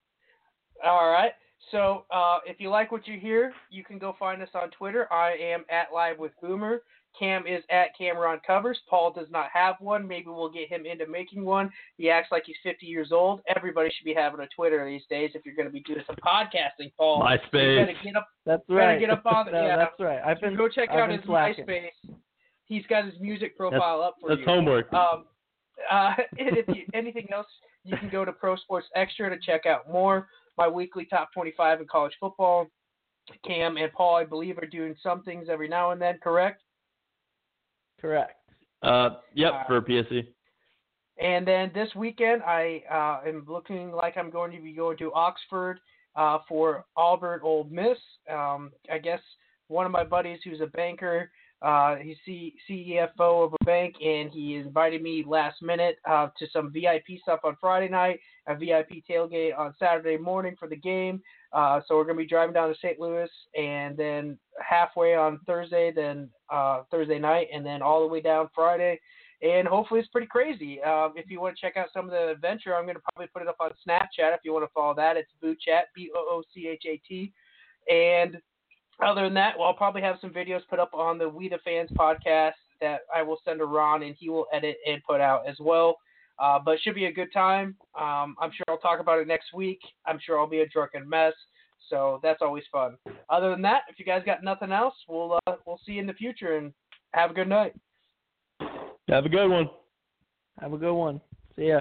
S2: All right. So uh, if you like what you hear, you can go find us on Twitter. I am at Live with Boomer. Cam is at Cameron Covers. Paul does not have one. Maybe we'll get him into making one. He acts like he's 50 years old. Everybody should be having a Twitter these days if you're going to be doing some podcasting, Paul. You
S3: MySpace.
S2: better get up.
S4: That's
S2: Better
S4: right.
S2: get up on-
S4: no,
S2: yeah.
S4: That's right. I've been
S2: go check
S4: I've
S2: out
S4: been
S2: his
S4: slacking.
S2: MySpace. He's got his music profile up for
S3: That's
S2: you.
S3: That's homework.
S2: Um, uh, and if you, anything else, you can go to Pro Sports Extra to check out more. My weekly top 25 in college football. Cam and Paul, I believe, are doing some things every now and then, correct?
S4: Correct.
S3: Uh, yep,
S2: Uh,
S3: for PSC.
S2: And then this weekend, I uh, am looking like I'm going to be going to Oxford uh, for Auburn Ole Miss. Um, I guess one of my buddies who's a banker, uh, he's C- CFO of a bank, and he invited me last minute uh, to some VIP stuff on Friday night, a VIP tailgate on Saturday morning for the game. Uh, so we're going to be driving down to St. Louis, and then halfway on Thursday, then uh, Thursday night, and then all the way down Friday and hopefully it's pretty crazy. Um, if you want to check out some of the adventure, I'm going to probably put it up on Snapchat if you want to follow that. It's Boo Chat, B O O C H A T. And other than that, well, I'll probably have some videos put up on the We the Fans podcast that I will send to Ron and he will edit and put out as well. Uh, but it should be a good time. Um, I'm sure I'll talk about it next week. I'm sure I'll be a drunken mess. So that's always fun. Other than that, if you guys got nothing else, we'll uh, we'll see you in the future and have a good night.
S3: Have a good one.
S4: Have a good one. See ya.